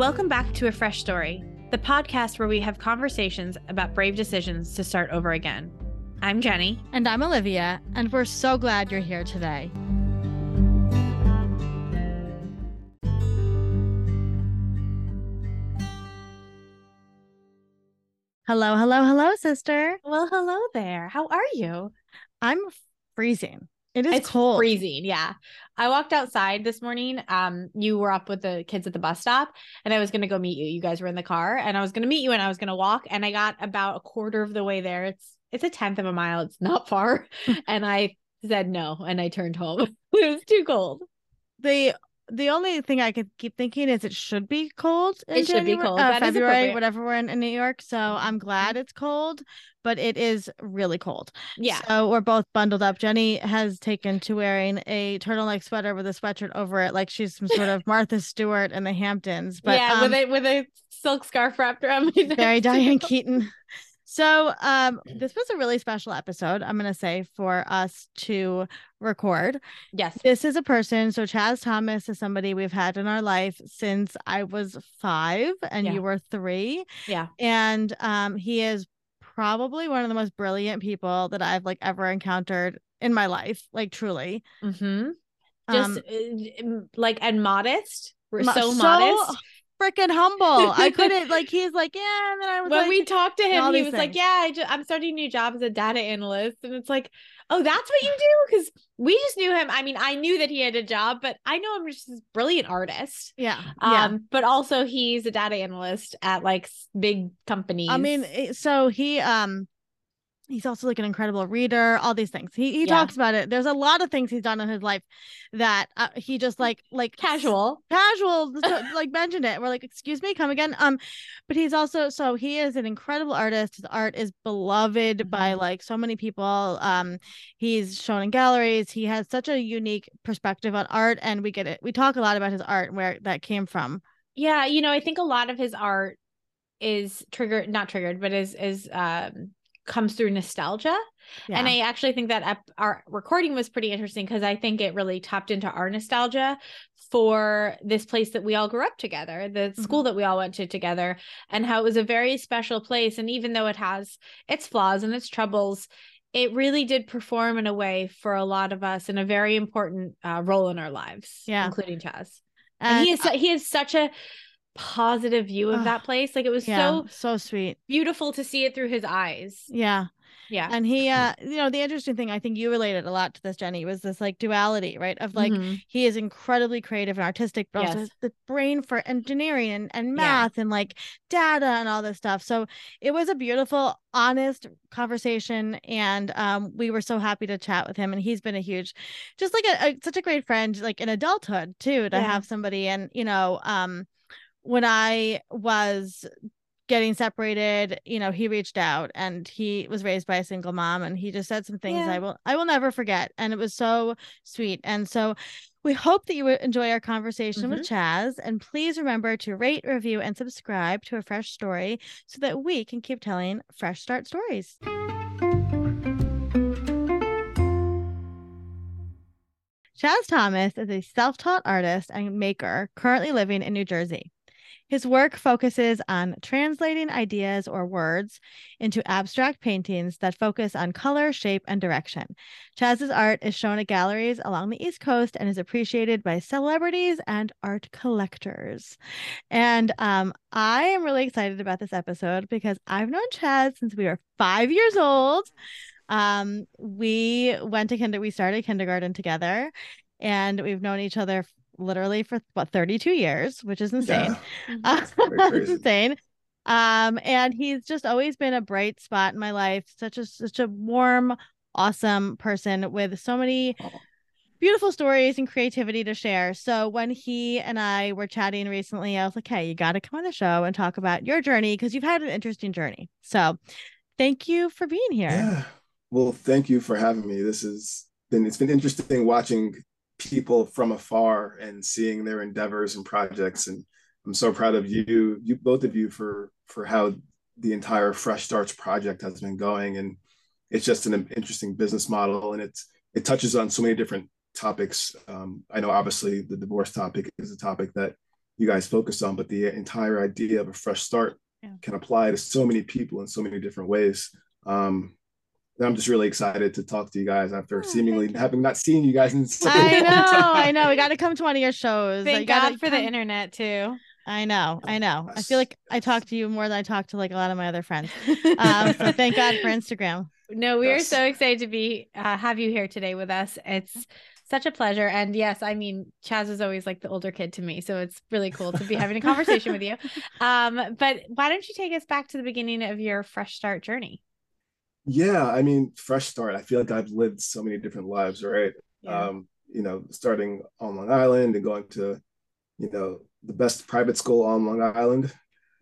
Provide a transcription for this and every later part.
Welcome back to A Fresh Story, the podcast where we have conversations about brave decisions to start over again. I'm Jenny. And I'm Olivia, and we're so glad you're here today. Hello, hello, hello, sister. Well, hello there. How are you? I'm freezing. It is it's cold. freezing. Yeah. I walked outside this morning. Um, you were up with the kids at the bus stop, and I was gonna go meet you. You guys were in the car, and I was gonna meet you, and I was gonna walk, and I got about a quarter of the way there. It's it's a tenth of a mile. It's not far, and I said no, and I turned home. it was too cold. The the only thing I could keep thinking is it should be cold. It should be cold. Uh, February, whatever we're in, in New York. So I'm glad it's cold, but it is really cold. Yeah. So we're both bundled up. Jenny has taken to wearing a turtleneck sweater with a sweatshirt over it, like she's some sort of Martha Stewart in the Hamptons. But yeah, um, with a with a silk scarf wrapped around my neck. very Diane Keaton. So um this was a really special episode, I'm gonna say, for us to record. Yes. This is a person. So Chaz Thomas is somebody we've had in our life since I was five and Yeah. you were three. Yeah. And um he is probably one of the most brilliant people that I've like ever encountered in my life. Like truly. Mm-hmm. Just Um, like and modest. We're mo- so, modest. Freaking humble. I couldn't like he's like, yeah, and then I was like, when like, we talked to him, he was like, "Yeah, I ju- I'm starting a new job as a data analyst," and it's like, "Oh, that's what you do?" Because we just knew him. I mean, I knew that he had a job, but I know him just as a brilliant artist. yeah, Um, yeah. but also he's a data analyst at like big companies. I mean, so he um he's also like an incredible reader, all these things. He he Yeah. talks about it. There's a lot of things he's done in his life that uh, he just like like casual. casual like mentioned it. We're like, "Excuse me, come again." Um but he's also so he is an incredible artist. His art is beloved by Mm-hmm. like so many people. Um he's shown in galleries. He has such a unique perspective on art and we get it. We talk a lot about his art and where that came from. Yeah, you know, I think a lot of his art is triggered, not triggered, but is is um comes through nostalgia. And I actually think that our recording was pretty interesting because I think it really tapped into our nostalgia for this place that we all grew up together, the school that we all went to together, and how it was a very special place. And even though it has its flaws and its troubles, it really did perform in a way for a lot of us in a very important uh, role in our lives, Yeah. including Chaz. And, he is he has such a positive view of that place. Like it was yeah, so so sweet. beautiful to see it through his eyes. Yeah. Yeah. And he uh you know the interesting thing I think you related a lot to this Jenny was this like duality, right? Of like Mhm. he is incredibly creative and artistic, but also Yes. has the brain for engineering and, and Yeah. math and like data and all this stuff. So it was a beautiful, honest conversation. And um we were so happy to chat with him. And he's been a huge, just like a, a such a great friend, like in adulthood too, to Yeah. have somebody and you know, um when I was getting separated, you know, he reached out and he was raised by a single mom and he just said some things Yeah. I will I will never forget and it was so sweet. And so we hope that you enjoy our conversation with mm-hmm. Chaz and please remember to rate, review and subscribe to a fresh story so that we can keep telling fresh start stories. Chaz Thomas is a self taught artist and maker currently living in New Jersey. His work focuses on translating ideas or words into abstract paintings that focus on color, shape, and direction. Chaz's art is shown at galleries along the East Coast and is appreciated by celebrities and art collectors. And um, I am really excited about this episode because I've known Chaz since we were five years old. Um, we went to kinder, we started kindergarten together, and we've known each other literally for what 32 years, which is insane. Yeah. Very it's crazy. insane. Um, and he's just always been a bright spot in my life. Such a such a warm, awesome person with so many beautiful stories and creativity to share. So when he and I were chatting recently, I was like, "Hey, you got to come on the show and talk about your journey because you've had an interesting journey." So, thank you for being here. Yeah. Well, thank you for having me. This has been it's been interesting watching people from afar and seeing their endeavors and projects. And I'm so proud of you, you both of you for for how the entire Fresh Starts project has been going. And it's just an interesting business model and it's it touches on so many different topics. Um, I know obviously the divorce topic is a topic that you guys focus on, but the entire idea of a fresh start yeah. can apply to so many people in so many different ways. Um, I'm just really excited to talk to you guys after oh, seemingly having not seen you guys in so I know, I know. We got to come to one of your shows. Thank God for come... the internet too. I know, I know. Yes. I feel like I talk to you more than I talk to like a lot of my other friends. Um, so thank God for Instagram. No, we yes. are so excited to be uh, have you here today with us. It's such a pleasure. And yes, I mean, Chaz is always like the older kid to me. So it's really cool to be having a conversation with you. Um, but why don't you take us back to the beginning of your fresh start journey? Yeah, I mean, fresh start. I feel like I've lived so many different lives, right? Yeah. Um, you know, starting on Long Island and going to, you know, the best private school on Long Island,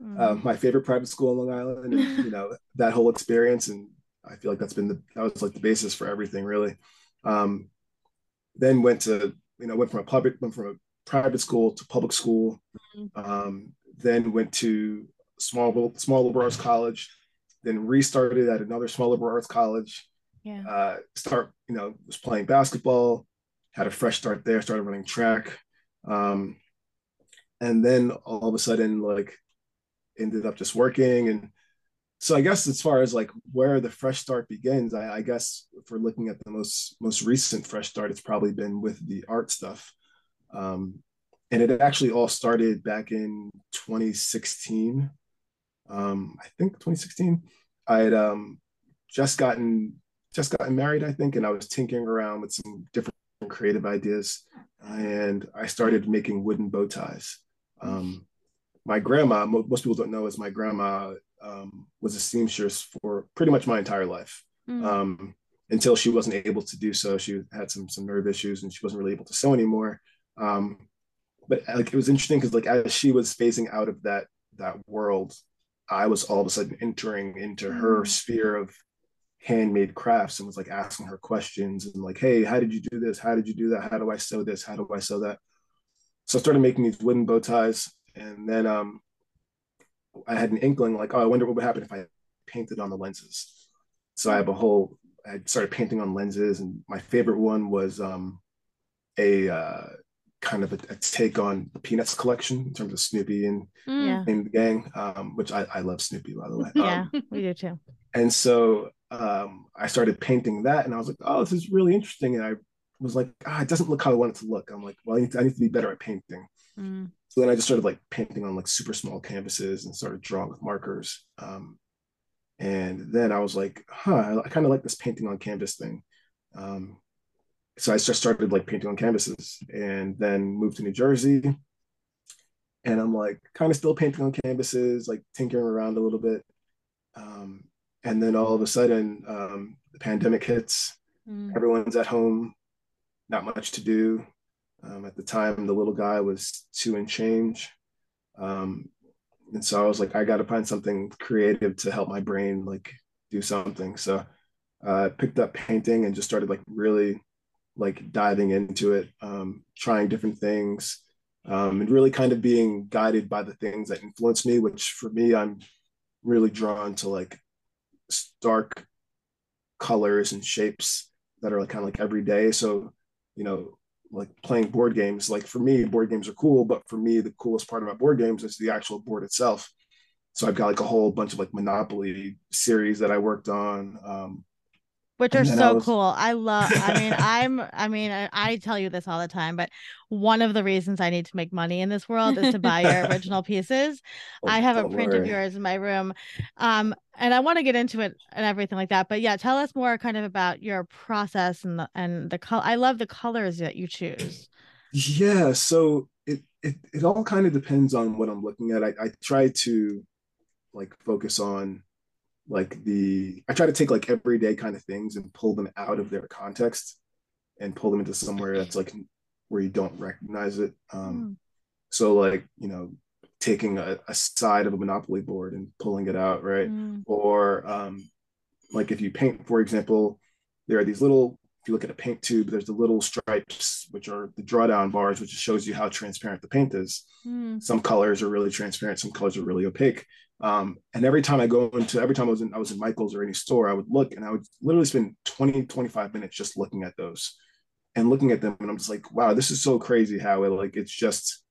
mm. uh, my favorite private school on Long Island, and you know that whole experience. And I feel like that's been the that was like the basis for everything, really. Um, then went to you know went from a public went from a private school to public school. Mm-hmm. Um, then went to small small liberal arts college. Then restarted at another small liberal arts college. Yeah. Uh, start you know was playing basketball. Had a fresh start there. Started running track. Um, and then all of a sudden like ended up just working and so I guess as far as like where the fresh start begins, I, I, guess if we're looking at the most most recent fresh start, it's probably been with the art stuff, um, and it actually all started back in 2016. Um, I think 2016. I had um, just gotten just gotten married, I think, and I was tinkering around with some different creative ideas, and I started making wooden bow ties. Um, my grandma, most people don't know, is my grandma um, was a seamstress for pretty much my entire life. Mm. Um, until she wasn't able to do so, she had some some nerve issues and she wasn't really able to sew anymore. Um, but like it was interesting because like as she was phasing out of that that world, I was all of a sudden entering into her sphere of handmade crafts and was like asking her questions and like, hey, how did you do this? How did you do that? How do I sew this? How do I sew that? So I started making these wooden bow ties, and then um, I had an inkling like, oh, I wonder what would happen if I painted on the lenses. So I have a whole. I started painting on lenses, and my favorite one was um, a uh, kind of a, a, take on the Peanuts collection in terms of Snoopy and mm. and the gang, um, which I, I love Snoopy by the way. yeah, um, we do too. And so um, I started painting that, and I was like, oh, this is really interesting. And I was like, ah, it doesn't look how I want it to look. I'm like, well, I need to, I need to be better at painting. Mm. So then I just started like painting on like super small canvases and started drawing with markers. Um, and then I was like, huh, I kind of like this painting on canvas thing. Um, so I just started like painting on canvases and then moved to New Jersey. And I'm like kind of still painting on canvases, like tinkering around a little bit. Um, and then all of a sudden, um, the pandemic hits. Mm. Everyone's at home not much to do. Um, at the time, the little guy was two and change. Um, and so I was like, I got to find something creative to help my brain like do something. So I uh, picked up painting and just started like really like diving into it, um, trying different things, um, and really kind of being guided by the things that influence me. Which for me, I'm really drawn to like stark colors and shapes that are like kind of like everyday. So you know, like playing board games. Like for me, board games are cool, but for me, the coolest part about board games is the actual board itself. So I've got like a whole bunch of like Monopoly series that I worked on. Um, which are so was... cool. I love. I mean, I'm. I mean, I, I, tell you this all the time, but one of the reasons I need to make money in this world is to buy your original pieces. Oh, I have a print worry. of yours in my room, um, and I want to get into it and everything like that. But yeah, tell us more, kind of about your process and the and the color. I love the colors that you choose. Yeah, so it it it all kind of depends on what I'm looking at. I, I try to like focus on like the I try to take like everyday kind of things and pull them out of their context and pull them into somewhere that's like where you don't recognize it. Um, mm. So like you know taking a, a, side of a monopoly board and pulling it out, right? Mm. Or um, like if you paint, for example, there are these little. If you look at a paint tube, there's the little stripes, which are the drawdown bars, which shows you how transparent the paint is. Mm. Some colors are really transparent, some colors are really opaque. Um, and every time I go into every time I was in I was in Michael's or any store, I would look and I would literally spend 20, 25 minutes just looking at those and looking at them. And I'm just like, wow, this is so crazy how it like it's just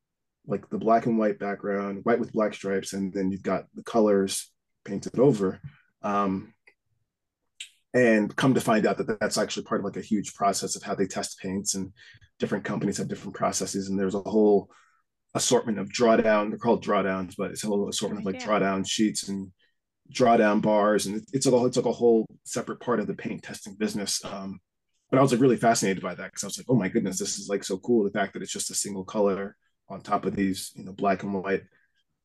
like the black and white background, white with black stripes, and then you've got the colors painted over. Um, and come to find out that that's actually part of like a huge process of how they test paints and different companies have different processes and there's a whole assortment of drawdown they're called drawdowns but it's a whole assortment of like drawdown sheets and drawdown bars and it's like a, it's like a whole separate part of the paint testing business um, but i was like really fascinated by that because i was like oh my goodness this is like so cool the fact that it's just a single color on top of these you know black and white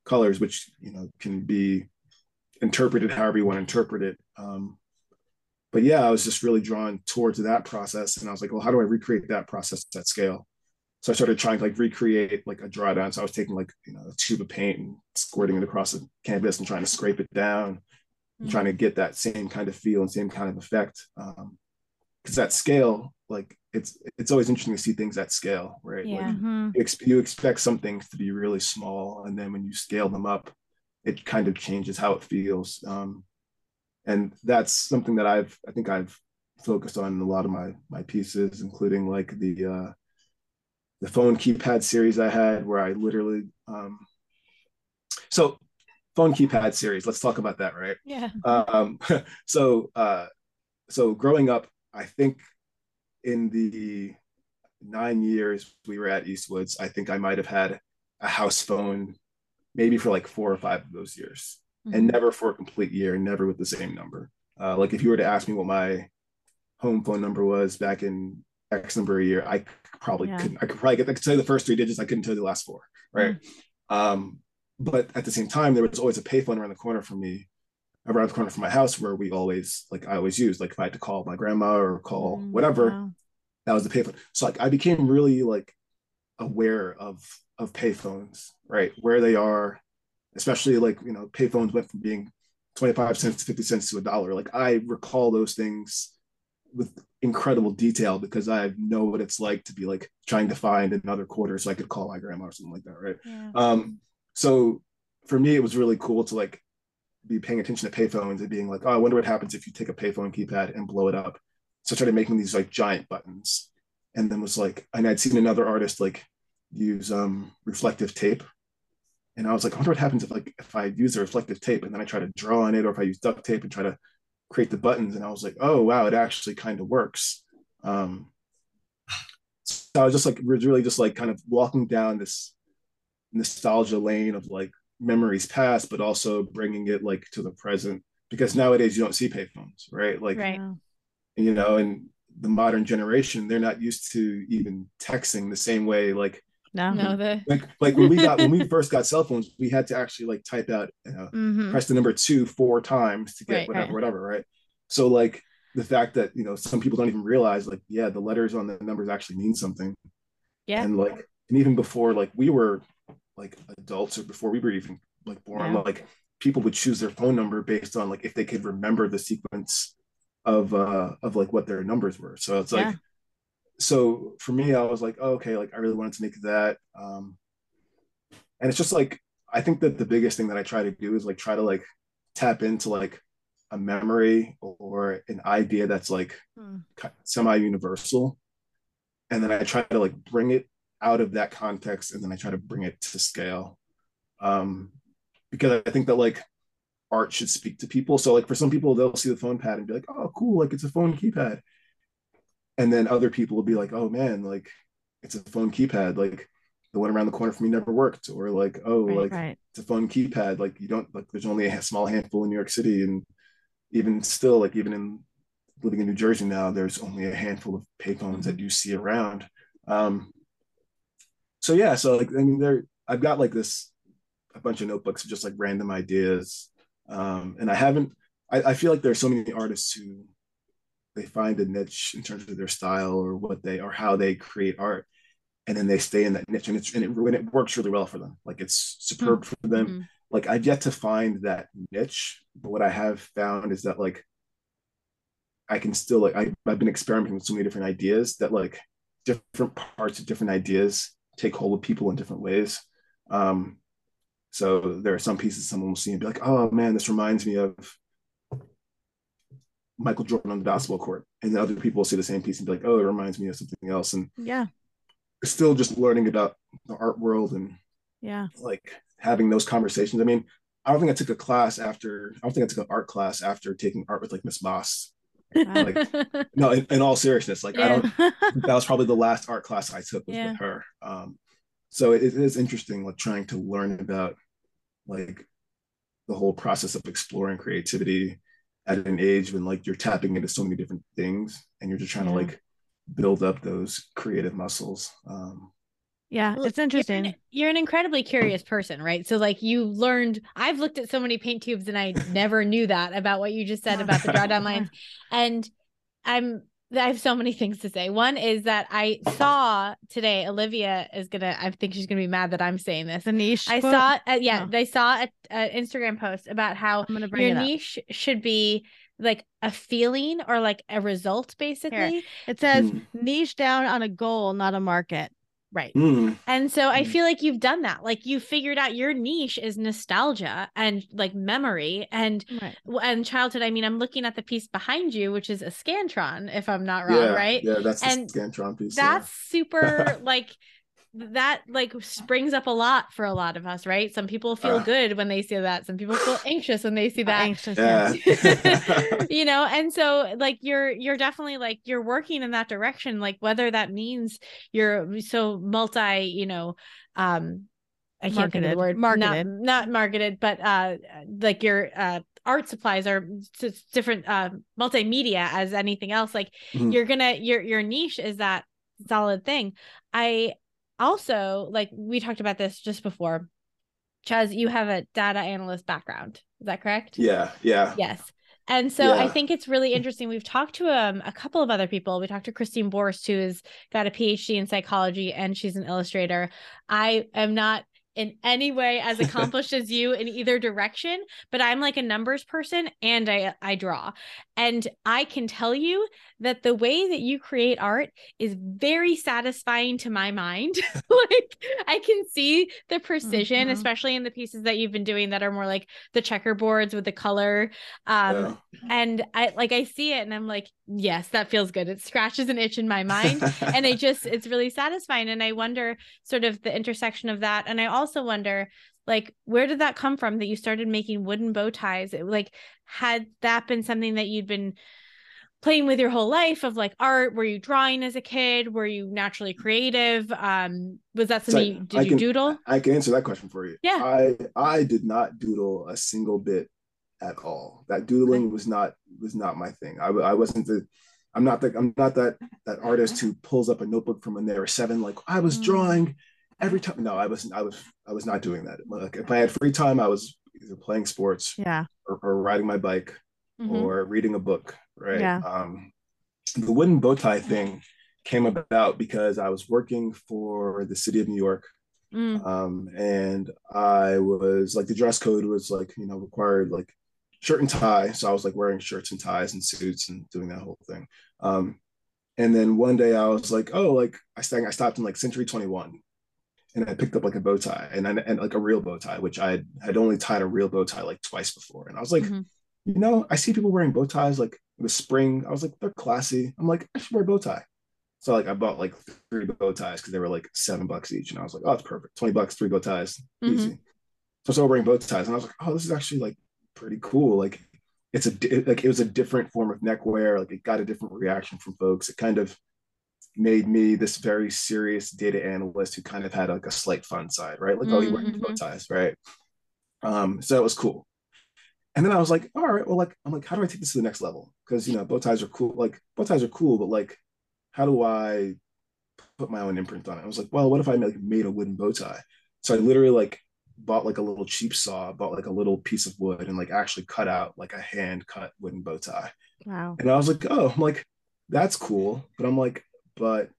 colors which you know can be interpreted however you want to interpret it um, but yeah, I was just really drawn towards that process. And I was like, well, how do I recreate that process at scale? So I started trying to like recreate like a drawdown. So I was taking like, you know, a tube of paint and squirting it across the canvas and trying to scrape it down, mm-hmm. trying to get that same kind of feel and same kind of effect. Um, because at scale, like it's it's always interesting to see things at scale, right? Yeah. Like mm-hmm. you, ex- you expect some things to be really small, and then when you scale them up, it kind of changes how it feels. Um, and that's something that I've I think I've focused on in a lot of my my pieces, including like the uh, the phone keypad series I had, where I literally um, so phone keypad series. Let's talk about that, right? Yeah. Um, so uh, so growing up, I think in the nine years we were at Eastwoods, I think I might have had a house phone maybe for like four or five of those years mm-hmm. and never for a complete year, never with the same number. Uh, like if you were to ask me what my home phone number was back in X number of year, I probably yeah. couldn't. I could probably get. I could tell you the first three digits. I couldn't tell you the last four. Right. Mm-hmm. Um, but at the same time, there was always a payphone around the corner from me, around the corner from my house, where we always like I always used. Like if I had to call my grandma or call mm-hmm. whatever, wow. that was the payphone. So like I became really like aware of of payphones, right? Where they are, especially like you know payphones went from being 25 cents to 50 cents to a dollar like i recall those things with incredible detail because i know what it's like to be like trying to find another quarter so i could call my grandma or something like that right yeah. um so for me it was really cool to like be paying attention to payphones and being like oh i wonder what happens if you take a payphone keypad and blow it up so i started making these like giant buttons and then was like and i'd seen another artist like use um reflective tape and I was like, I wonder what happens if like if I use a reflective tape and then I try to draw on it, or if I use duct tape and try to create the buttons. And I was like, oh wow, it actually kind of works. Um, so I was just like really just like kind of walking down this nostalgia lane of like memories past, but also bringing it like to the present. Because nowadays you don't see payphones, right? Like, right. you know, and the modern generation, they're not used to even texting the same way like no, no, the like like when we got when we first got cell phones, we had to actually like type out, you know, mm-hmm. press the number two four times to get right, whatever, right. whatever, right? So like the fact that you know some people don't even realize like yeah the letters on the numbers actually mean something yeah and like and even before like we were like adults or before we were even like born yeah. like people would choose their phone number based on like if they could remember the sequence of uh of like what their numbers were so it's like yeah so for me, I was like, oh, okay, like I really wanted to make that. Um, and it's just like I think that the biggest thing that I try to do is like try to like tap into like a memory or an idea that's like hmm. semi-universal, and then I try to like bring it out of that context, and then I try to bring it to scale. Um, because I think that like art should speak to people. So like for some people, they'll see the phone pad and be like, oh, cool, like it's a phone keypad and then other people will be like oh man like it's a phone keypad. Like the one around the corner for me never worked. Or like oh right, like right. it's a phone keypad. Like you don't like there's only a small handful in new york city. And even still like even in living in new jersey now there's only a handful of payphones that mm-hmm. you see around. Um so yeah so like i mean there i've got like this a bunch of notebooks of just like random ideas. Um and i haven't I, I feel like there's so many artists who they find a niche in terms of their style or what they or how they create art and then they stay in that niche and it's and it, and it works really well for them like it's superb mm-hmm. for them mm-hmm. like i've yet to find that niche but what i have found is that like i can still like I, i've been experimenting with so many different ideas that like different parts of different ideas take hold of people in different ways um so there are some pieces someone will see and be like oh man this reminds me of Michael Jordan on the basketball court, and then other people will see the same piece and be like, "Oh, it reminds me of something else." And yeah, still just learning about the art world and Yeah. Like having those conversations. I mean, I don't think I took a class after. I don't think I took an art class after taking art with like Miss Moss. Like, no, in, in, all seriousness, like yeah. I don't. that was probably the last art class I took was yeah. with her. Um, so it, it is interesting, like trying to learn about like the whole process of exploring creativity at an age when like you're tapping into so many different things and you're just trying yeah. to like build up those creative muscles. Um, yeah, it's interesting. You're an, you're an, incredibly curious person, right? So like you learned I've looked at so many paint tubes and I never knew that about what you just said about the drawdown lines. And I'm I have so many things to say. One is that I saw today Olivia is gonna. I think she's gonna be mad that I'm saying this. A niche. I quote? saw. Uh, yeah, oh. they saw an Instagram post about how your niche up. should be like a feeling or like a result, basically. Here. It says mm. niche down on a goal, not a market. Right. Mm. And so I mm. feel like you've done that. Like you figured out your niche is nostalgia and like memory and right. and childhood. I mean, I'm looking at the piece behind you, which is a Scantron, if I'm not wrong, yeah, right? Yeah, that's and the Scantron piece. That's yeah. super like that like springs up a lot for a lot of us, right? Some people feel uh, good when they see that. Some people feel anxious when they see that. Anxious, yeah. you know, and so like you're you're definitely like you're working in that direction. Like whether that means you're so multi, you know, um, I can't marketed. think of the word marketed, not, not marketed, but uh, like your uh art supplies are different uh multimedia as anything else. Like mm-hmm. you're gonna your your niche is that solid thing. I also like we talked about this just before chaz you have a data analyst background is that correct yeah yeah yes and so yeah. I think it's really interesting. We've talked to um, a couple of other people. We talked to Christine Borst, who has got a PhD in psychology and she's an illustrator. I am not in any way as accomplished as you in either direction, but I'm like a numbers person and I I draw. And I can tell you that the way that you create art is very satisfying to my mind. like I can see the precision, mm-hmm. especially in the pieces that you've been doing that are more like the checkerboards with the color. Um yeah. and I like I see it and I'm like, yes, that feels good. It scratches an itch in my mind. and I just it's really satisfying. And I wonder sort of the intersection of that. And I also wonder like where did that come from that you started making wooden bow ties? It, like had that been something that you'd been playing with your whole life of like art? Were you drawing as a kid? Were you naturally creative? Um was that something so I, you, did I you can, doodle? I can answer that question for you. Yeah. I i did not doodle a single bit at all. That doodling was not was not my thing. I, I wasn't the i'm not the i'm not that that artist who pulls up a notebook from when they were seven like i was mm. drawing every time no i wasn't i was i was not doing that. Like if i had free time i was either playing sports yeah. or, or riding my bike mm-hmm. or reading a book right? Yeah. um the wooden bow tie thing came about because i was working for the city of new york. Mm. um and i was like the dress code was like you know required like shirt and tie. So i was like wearing shirts and ties and suits and doing that whole thing. Um and then one day I was like, oh, like I sang, I stopped in like Century 21 and I picked up like a bow tie and, I, and like a real bow tie, which I had only tied a real bow tie like twice before. And I was like, mm-hmm. you know, I see people wearing bow ties like it was spring. I was like, they're classy. I'm like, I should wear a bow tie. So like I bought like three bow ties because they were like seven bucks each. And I was like, oh, it's perfect. 20 bucks, three bow ties. Mm-hmm. Easy. So I started wearing bow ties and I was like, oh, this is actually like pretty cool. Like it's a it, like it was a different form of neckwear. Like it got a different reaction from folks. It kind of made me this very serious data analyst who kind of had like a slight fun side, right? Like, mm-hmm. oh, you wear bow ties, right? Um, so that was cool. And then I was like, all right, well, like, I'm like, how do I take this to the next level? Because you know, bow ties are cool. Like, bow ties are cool, but like, how do I put my own imprint on it? I was like, well, what if I like made a wooden bow tie? So I literally like bought like a little cheap saw, bought like a little piece of wood, and like actually cut out like a hand cut wooden bow tie. Wow. And I was like, oh, I'm like, that's cool. But I'm like, but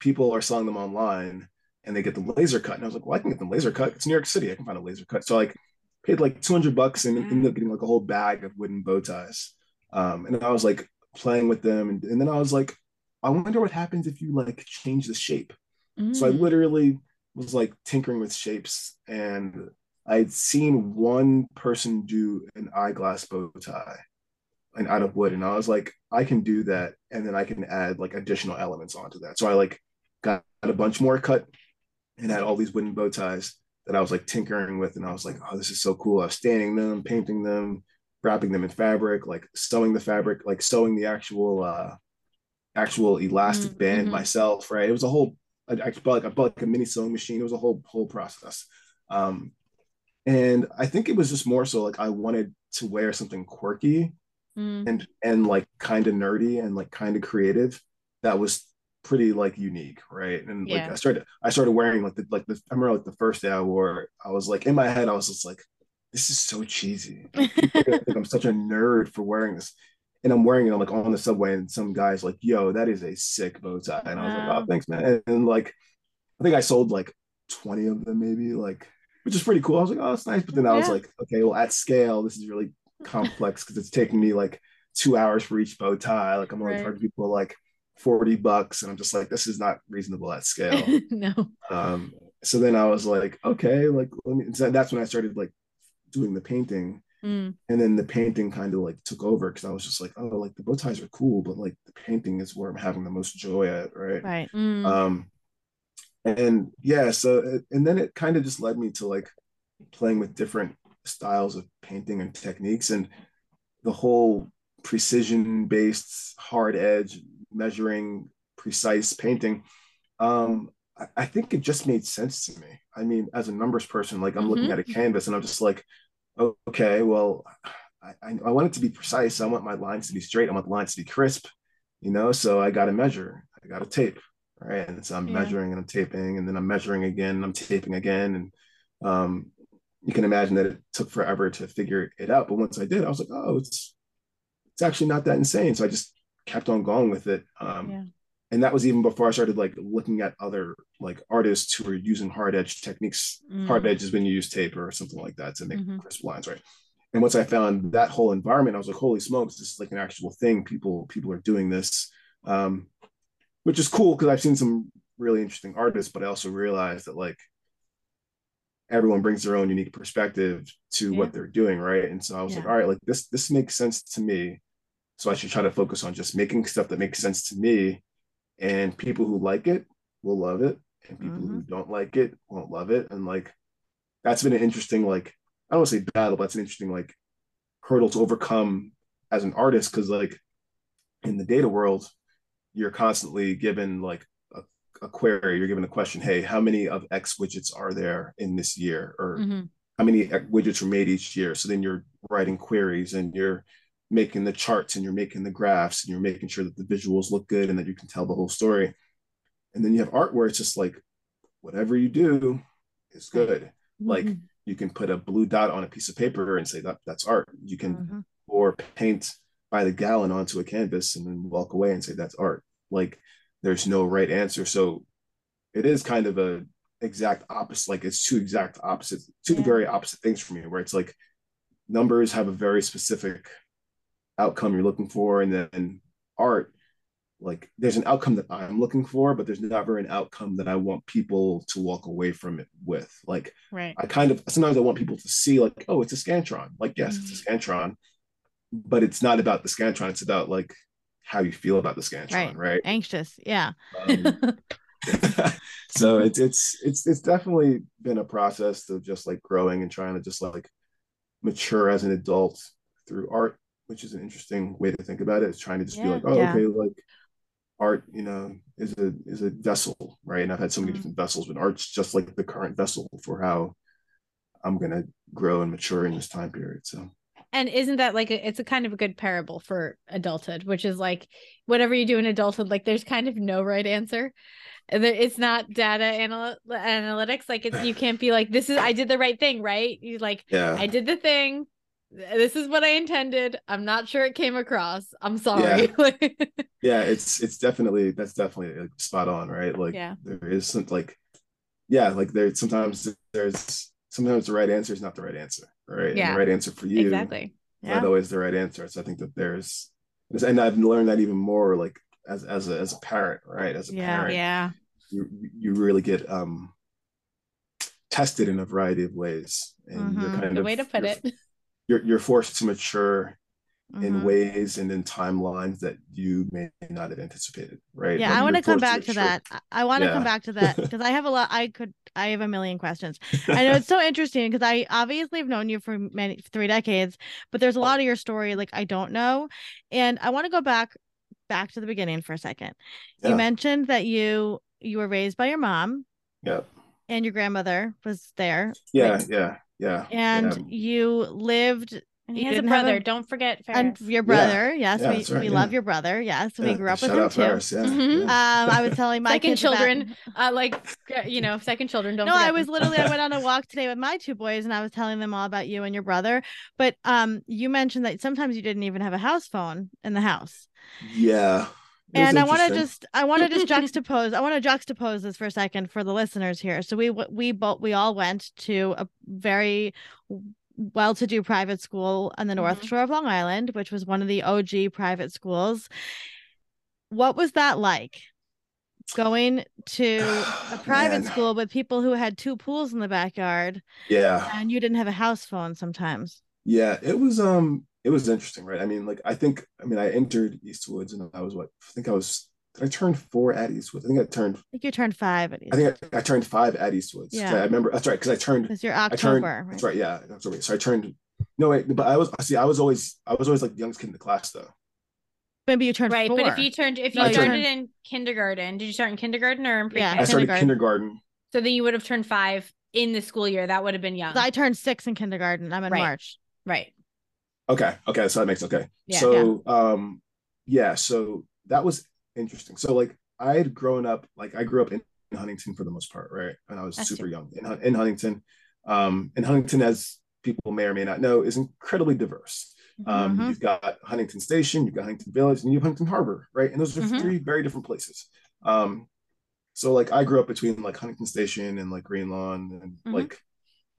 people are selling them online and they get the laser cut. And I was like, well, I can get them laser cut. It's New York City. I can find a laser cut. So I like paid like 200 bucks and ended up getting like a whole bag of wooden bow ties. Um, and I was like playing with them. And, and then I was like, I wonder what happens if you like change the shape. Mm. So I mm. literally was like tinkering with shapes and I'd seen one person do an eyeglass bow tie and out of wood. And I was like, I can do that. And then I can add like additional elements onto that. So I like got a bunch more cut and had all these wooden bow ties that I was like tinkering with, and I was like, oh, this is so cool. I was staining them, painting them, wrapping them in fabric, like sewing the fabric, like sewing the actual uh actual elastic mm-hmm. band myself, right? It was a whole I, I bought like I bought like a mini sewing machine. It was a whole whole process. Um and I think it was just more so like I wanted to wear something quirky mm. and and like kind of nerdy and like kind of creative that was pretty like unique, right? And yeah. like I started I started wearing like the like the I remember like the first day I wore it. I was like in my head I was just like this is so cheesy. Like, I'm such a nerd for wearing this. And I'm wearing it I'm like on the subway, and some guy's like, yo, that is a sick bow tie. And I was like, oh, thanks, man. And, and, like I think I sold like 20 of them, maybe, like, which is pretty cool. I was like, oh, it's nice. But then I was like, okay, well, at scale, this is really complex because it's taking me like two hours for each bow tie. Like I'm only right. charging people like 40 bucks. And I'm just like, this is not reasonable at scale. no. Um, so then I was like, okay, like let me so that's when I started like doing the painting. Mm. And then the painting kind of like took over because I was just like, oh, like the bow ties are cool, but like the painting is where I'm having the most joy at, right? Right. Mm. Um, and yeah, so and then it kind of just led me to like playing with different styles of painting and techniques, and the whole precision based hard edge measuring precise painting um I, I think it just made sense to me. I mean as a numbers person like i'm mm-hmm. looking at a canvas and i'm just like okay well I, I want it to be precise. I want my lines to be straight. I want the lines to be crisp you know? So i got to measure. I got to tape right? And so i'm yeah. measuring and i'm taping and then i'm measuring again and i'm taping again and um you can imagine that it took forever to figure it out but once i did i was like oh it's it's actually not that insane so i just kept on going with it. Um, yeah. And that was even before I started like looking at other like artists who were using hard edge techniques. Mm. Hard edge is when you use tape or something like that to make mm-hmm. crisp lines, right? And once I found that whole environment, I was like, holy smokes, this is like an actual thing. People people are doing this, um, which is cool because I've seen some really interesting artists, but I also realized that like everyone brings their own unique perspective to yeah. what they're doing, right? And so I was yeah. like, all right, like this this makes sense to me. So I should try to focus on just making stuff that makes sense to me. And people who like it will love it. And people mm-hmm. who don't like it won't love it. And like that's been an interesting, like, I don't want to say battle, but it's an interesting like hurdle to overcome as an artist. Cause like in the data world, you're constantly given like a, query, you're given a question, hey, how many of X widgets are there in this year? Or mm-hmm. how many widgets were made each year? So then you're writing queries and you're making the charts and you're making the graphs and you're making sure that the visuals look good and that you can tell the whole story. And then you have art where it's just like whatever you do is good. Mm-hmm. Like you can put a blue dot on a piece of paper and say that that's art. You can mm-hmm. or paint by the gallon onto a canvas and then walk away and say that's art. Like there's no right answer. So it is kind of a exact opposite. Like it's two exact opposite, two yeah. very opposite things for me. Where it's like numbers have a very specific outcome you're looking for and then art like there's an outcome that i'm looking for but there's never an outcome that i want people to walk away from it with like right i kind of sometimes i want people to see like oh it's a scantron like yes mm-hmm. it's a mm-hmm. scantron but it's not about the scantron it's about like how you feel about the scantron right, right? anxious yeah um, so it's it's it's it's definitely been a process of just like growing and trying to just like mature as an adult through art which is an interesting way to think about it. It's trying to just yeah, be like, oh, yeah. okay, like art, you know, is a is a vessel, right? And I've had so many mm-hmm. different vessels, but art's just like the current vessel for how I'm gonna grow and mature in this time period. So and isn't that like a, it's a kind of a good parable for adulthood which is like whatever you do in adulthood like there's kind of no right answer it's not data anal- analytics like it's you can't be like this is i did the right thing right you like yeah i did the thing this is what I intended. I'm not sure it came across. I'm sorry. Yeah, yeah it's it's definitely that's definitely like spot on, right? Like yeah. there is some like yeah, like there sometimes there's sometimes the right answer is not the right answer, right? Yeah. And the right answer for you exactly. Yeah. Not always the right answer. So I think that there's and I've learned that even more like as as a as a parent, right? As a yeah, parent, yeah, you you really get um tested in a variety of ways, and mm-hmm. you're kind the of way to put it you're you're forced to mature in Mhm. ways and in timelines that you may not have anticipated, right? Yeah, I want to come back to that. I- want to come back to that because I have a lot. I could. I have a million questions. I know it's so interesting because I obviously have known you for many three decades, but there's a lot of your story like I don't know, and I want to go back back to the beginning for a second. You mentioned that you you were raised by your mom Yeah, and your grandmother was there, yeah, Right. yeah, yeah. and yeah. you lived And he You has a didn't a- brother. Don't forget and your brother. Yes, Yeah, we right, we yeah. love your brother. Yes, we grew up with shout him out too. Ferris, yeah, Mhm. yeah. Um, I was telling my Second kids about- children, uh, like you know, second children. Don't. no, forget I was them. literally I went on a walk today with my two boys and I was telling them all about you and your brother. But um you mentioned that sometimes you didn't even have a house phone in the house. Yeah. And I want to just I want to just juxtapose I want to juxtapose this for a second for the listeners here. So we we both we all went to a very well-to-do private school on the North Mhm. Shore of Long Island, which was one of the OG private schools. What was that like? Going to a private Man. school with people who had two pools in the backyard Yeah. and you didn't have a house phone sometimes. Yeah, it was um it was interesting, right? I mean, like I think I mean I entered Eastwoods and I was what I think I was I turned four at Eastwoods. I think I turned I think you turned five at I think I, I turned five at Eastwoods. Yeah. I remember that's right, because I turned Because you're I turned October, that's right? right, yeah, October. So I turned no wait, but I was see, I was always I was always like the youngest kid in the class though. Maybe you turned Right, four. but if you turned, if you No, you started turned- in kindergarten, did you start in kindergarten or in pre-K? Yeah, I started kindergarten. kindergarten. So then you would have turned five in the school year. That would have been young. 'Cause I turned six in kindergarten. I'm in Right. March. right. Okay, okay, so that makes okay. Yeah. so um yeah, so that was interesting. So like I had grown up like I grew up in Huntington for the most part, right? And I was see. super young in, in Huntington. Um and Huntington as people may or may not know is incredibly diverse. Um, Mhm. You've got Huntington Station, you've got Huntington Village, and you have Huntington Harbor, right? And those are Mhm. three very different places. Um, so like I grew up between like Huntington Station and like Greenlawn, and Mhm. like,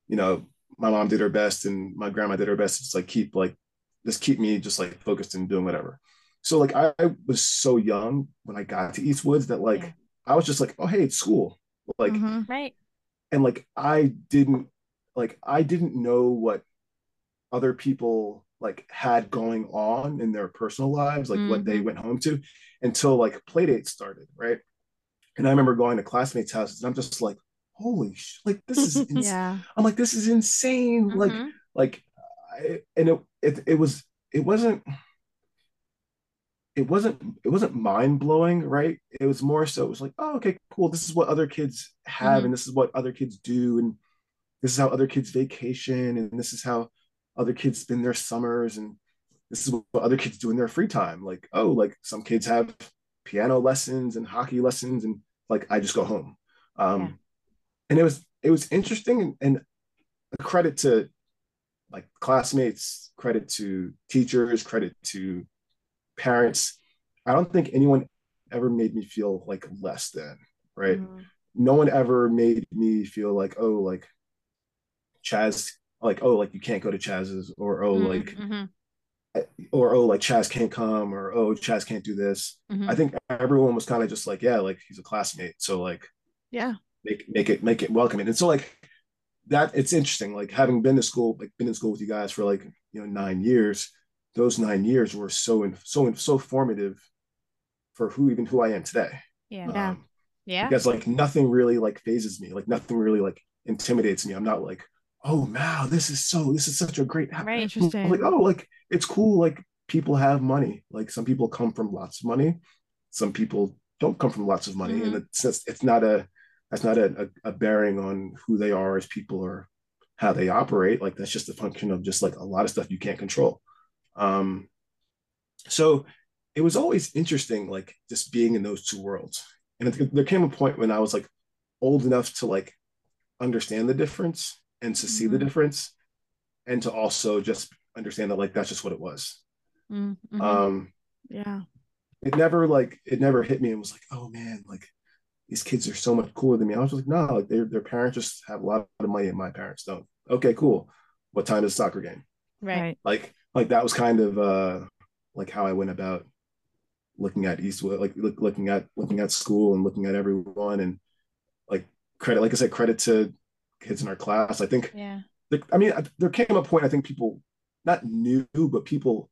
you know, my mom did her best and my grandma did her best to just like keep like just keep me just like focused and doing whatever. So like I, I was so young when I got to Eastwoods that like Yeah. I was just like, oh hey, it's school. Like Mhm. Right. and like I didn't like I didn't know what other people like had going on in their personal lives, like what they Mhm. went home to until like play dates started, right? And I remember going to classmates' houses and I'm just like, holy sh- like this is ins- Yeah. I'm like, this is insane. Like, Mhm. like I, and it, it it was it wasn't it wasn't it wasn't mind blowing, right? It was more so it was like, oh, okay, cool. This is what other kids have, Mhm. and this is what other kids do, and this is how other kids vacation, and this is how other kids spend their summers, and this is what other kids do in their free time. Like, oh, like some kids have piano lessons and hockey lessons, and like I just go home. Um, Yeah. and it was it was interesting and, and a credit to like classmates, credit to teachers, credit to parents. I don't think anyone ever made me feel like less than, right? Mhm. No one ever made me feel like, oh, like Chaz, like, oh, like you can't go to Chaz's, or oh, like, Mhm. or oh, like Chaz can't come, or oh, Chaz can't do this. Mhm. I think everyone was kind of just like, yeah, like he's a classmate. So like Yeah. make make it make it welcoming. And so like that it's interesting, like having been to school, like been in school with you guys for like you know nine years, those nine years were so in, so in, so formative for who even who I am today. Yeah. Yeah. Um, Yeah. because like nothing really like fazes me, like nothing really like intimidates me. I'm not like, oh wow, this is so this is such a great app. Right. Interesting. I'm like, oh, like it's cool. Like people have money. Like some people come from lots of money. Some people don't come from lots of money. And it's just, it's not a that's not a, a, a bearing on who they are as people or how they operate. Like that's just a function of just like a lot of stuff you can't control. Um so it was always interesting, like just being in those two worlds. And there came a point when I was like old enough to like understand the difference and to see the Mhm. difference and to also just understand that like that's just what it was Mhm. Mhm. um Yeah. it never like it never hit me and was like oh man like these kids are so much cooler than me i was like no like their, their parents just have a lot of money and my parents don't okay cool what time is soccer game right. like like that was kind of uh like how i went about looking at eastwood like look, looking at looking at school and looking at everyone and like credit like i said credit to kids in our class i think Yeah. I mean, there came a point I think people not knew, but people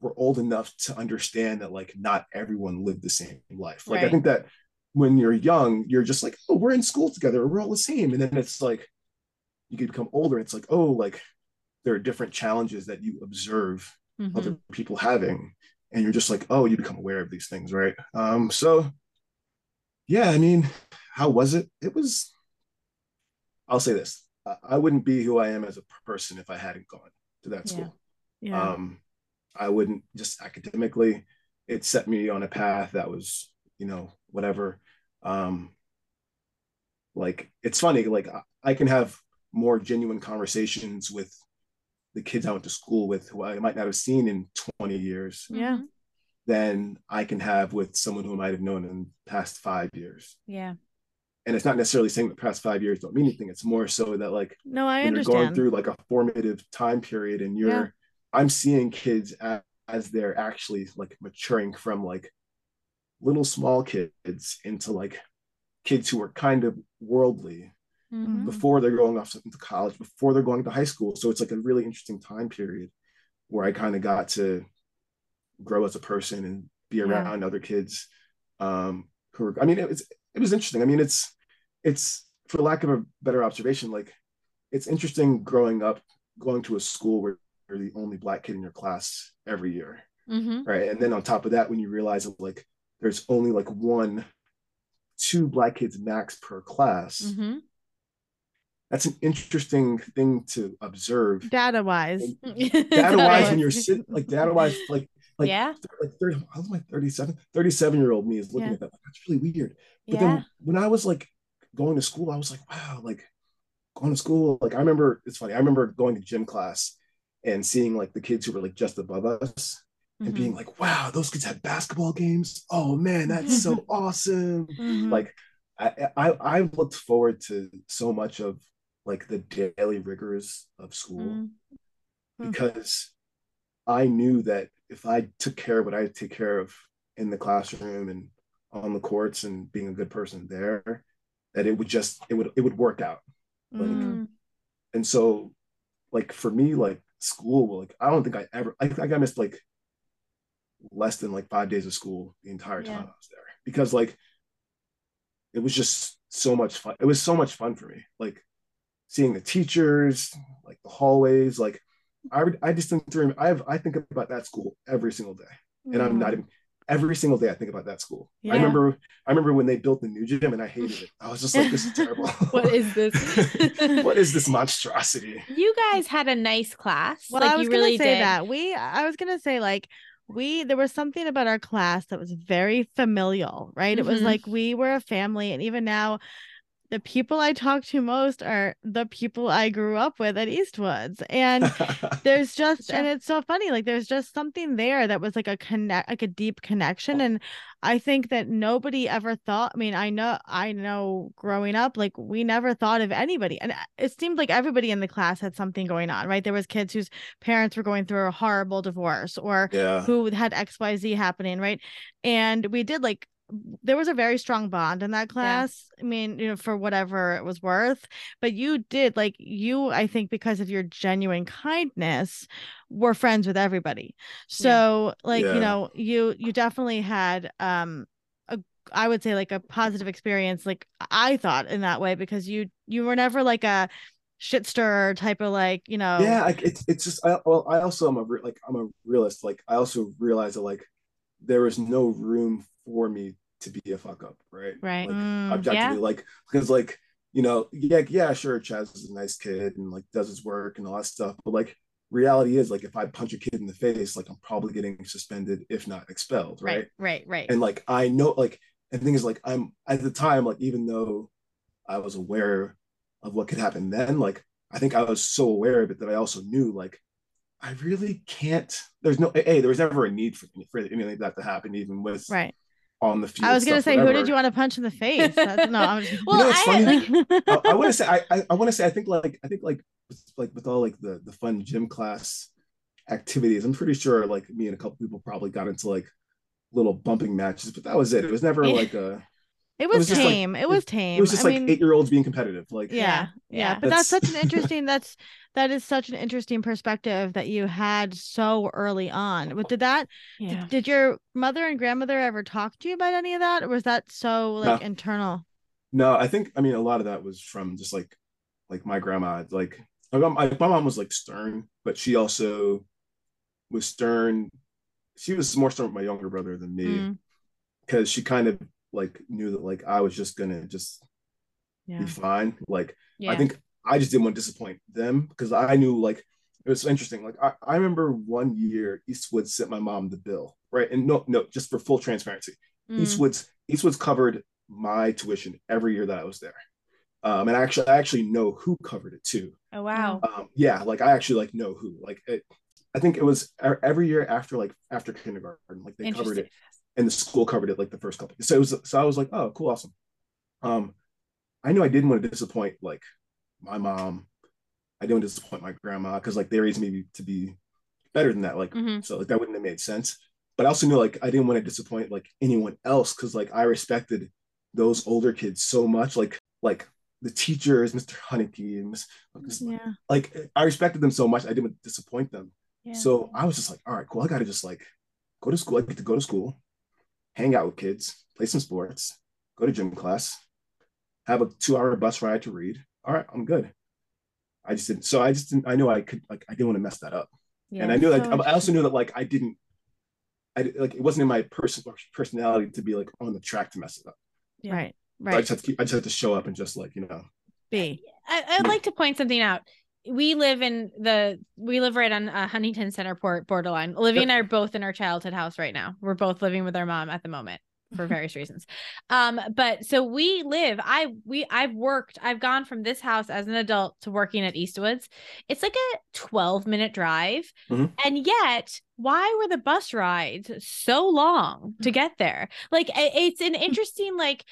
we're old enough to understand that like not everyone lived the same life. Like Right. I think that when you're young, you're just like, oh, we're in school together, we're all the same. And then it's like you could become older, it's like, oh, like there are different challenges that you observe Mhm. other people having. And you're just like, oh, you become aware of these things, right? Um, so yeah, I mean, how was it? It was, I'll say this. I- wouldn't be who I am as a person if I hadn't gone to that Yeah. school. Yeah. Um, I wouldn't just academically, it set me on a path that was, you know, whatever. Um, like it's funny, like I, I can have more genuine conversations with the kids I went to school with who I might not have seen in 20 years Yeah. Mhm. than I can have with someone who I might have known in the past five years. Yeah. And it's not necessarily saying the past five years don't mean anything. It's more so that like no, I when you're going through like a formative time period and you're Yeah. i'm seeing kids as, as they're actually like maturing from like little small kids into like kids who are kind of worldly Mhm. before they're going off to college before they're going to high school so it's like a really interesting time period where i kind of got to grow as a person and be Yeah. around other kids um who are i mean it was it was interesting i mean it's it's for lack of a better observation like it's interesting growing up going to a school where you're the only black kid in your class every year Mhm. right and then on top of that when you realize that like there's only like one two black kids max per class Mhm. That's an interesting thing to observe Data wise. data wise when you're sitting like data wise like like yeah. like 30 I was my 37 37 year old me is looking Yeah. at that like, that's really weird but Yeah. then when I was like going to school I was like wow like going to school like I remember it's funny I remember going to gym class and seeing like the kids who were like just above us and Mhm. being like wow those kids have basketball games oh man that's so awesome Mhm. like I, I I looked forward to so much of like the daily rigors of school Mhm. Hmm. because I knew that if I took care of what I take care of in the classroom and on the courts and being a good person there, that it would just it would it would work out. Like, Mm. And so, like for me, like school, like I don't think I ever I think I missed like less than like five days of school the entire time Yeah. I was there because like it was just so much fun. It was so much fun for me. Like seeing the teachers, like the hallways, like I would I distinctly remember I have I think about that school every single day. And I'm not even every single day I think about that school. Yeah. I remember I remember when they built the new gym and I hated it. I was just like, this is terrible. What is this? what is this monstrosity? You guys had a nice class. Well, like I was you gonna really say did. that we. I was gonna say like we. There was something about our class that was very familial, right? It was Mhm. like we were a family, and even now, the people I talk to most are the people I grew up with at Eastwoods, and there's just and it's so funny like there's just something there that was like a connect like a deep connection and i think that nobody ever thought i mean i know i know growing up like we never thought of anybody and uh, it seemed like everybody in the class had something going on right? There was kids whose parents were going through a horrible divorce or yeah. who had xyz happening right? And we did like there was a very strong bond in that class. I mean you know for whatever it was worth. But you did like you i think because of your genuine kindness were friends with everybody. So like Yeah. you know you you definitely had um a i would say like a positive experience like i thought in that way because you you were never like a shit stirrer type of like you know. Yeah like it's it's just I, well i also am a re- like i'm a realist. Like i also realize that like there was no room for me to be a fuck up right Right. like Mm, objectively like because like you know yeah yeah sure chaz is a nice kid and like does his work and all that stuff but like reality is like if i punch a kid in the face like i'm probably getting suspended if not expelled right, right, right, right. and like i know like and the thing is like i'm at the time like even though i was aware of what could happen then like i think i was so aware of it that i also knew like i really can't there's no a there was never a need for, for anything like that to happen even with right on the field i was gonna stuff, say who did you want to punch in the face That's, no i'm just well, know I funny? like I, I want to say I, I, I want to say I think like I think like with, like with all like the the fun gym class activities, I'm pretty sure like me and a couple people probably got into like little bumping matches, but that was it. It was never like a It was, was just like- tame. it was tame. It was just I like mean, eight year olds being competitive. Like yeah, Yeah, yeah, yeah. But that's, That's- such an interesting. That's that is such an interesting perspective that you had so early on. But did that? Yeah. Did your mother and grandmother ever talk to you about any of that, or was that so like No. internal? No, I think I mean a lot of that was from just like like my grandma. Like my mom, my, my mom was like stern, but she also was stern. She was more stern with my younger brother than me Mm, because she kind of like knew that like I was just gonna just yeah. be fine. Like Yeah. I think I just didn't want to disappoint them because I knew like it was so interesting. Like I, I remember one year Eastwood sent my mom the bill, right? And no, no, just for full transparency. Mm. Eastwood's Eastwood's covered my tuition every year that I was there. Um, and I actually I actually know who covered it too. Oh wow. Um, yeah, like I actually like know who. Like it, I think it was every year after like after kindergarten, like they covered it, and the school covered it like the first couple. So it was so I was like, oh, cool, awesome. Um, I knew I didn't want to disappoint like my mom. I didn't want to disappoint my grandma because like they raised me to be better than that. Like Mhm. so like that wouldn't have made sense. But I also knew like I didn't want to disappoint like anyone else because like I respected those older kids so much. Like like the teachers, Mr. Honeyke and Yeah. like I respected them so much I didn't want to disappoint them. Yeah. So I was just like, all right, cool. I gotta just like go to school. I get to go to school, hang out with kids, play some sports, go to gym class, have a two-hour bus ride to read. All right, I'm good. I just didn't. So I just didn't. I knew I could like I didn't want to mess that up, yeah. and I knew like so I also knew that like I didn't. I like it wasn't in my personal personality to be like on the track to mess it up. Yeah. Right. So I Right. just had to keep. I just had to show up and just like you know. B. I, I'd like to point something out. We live in the we live right on uh, Huntington Centerport borderline. Olivia Yep. and I are both in our childhood house right now. We're both living with our mom at the moment for various reasons. Um, but so we live. I we I've worked. I've gone from this house as an adult to working at Eastwoods. It's like a twelve minute drive, Mhm. and yet why were the bus rides so long to get there? Like it's an interesting like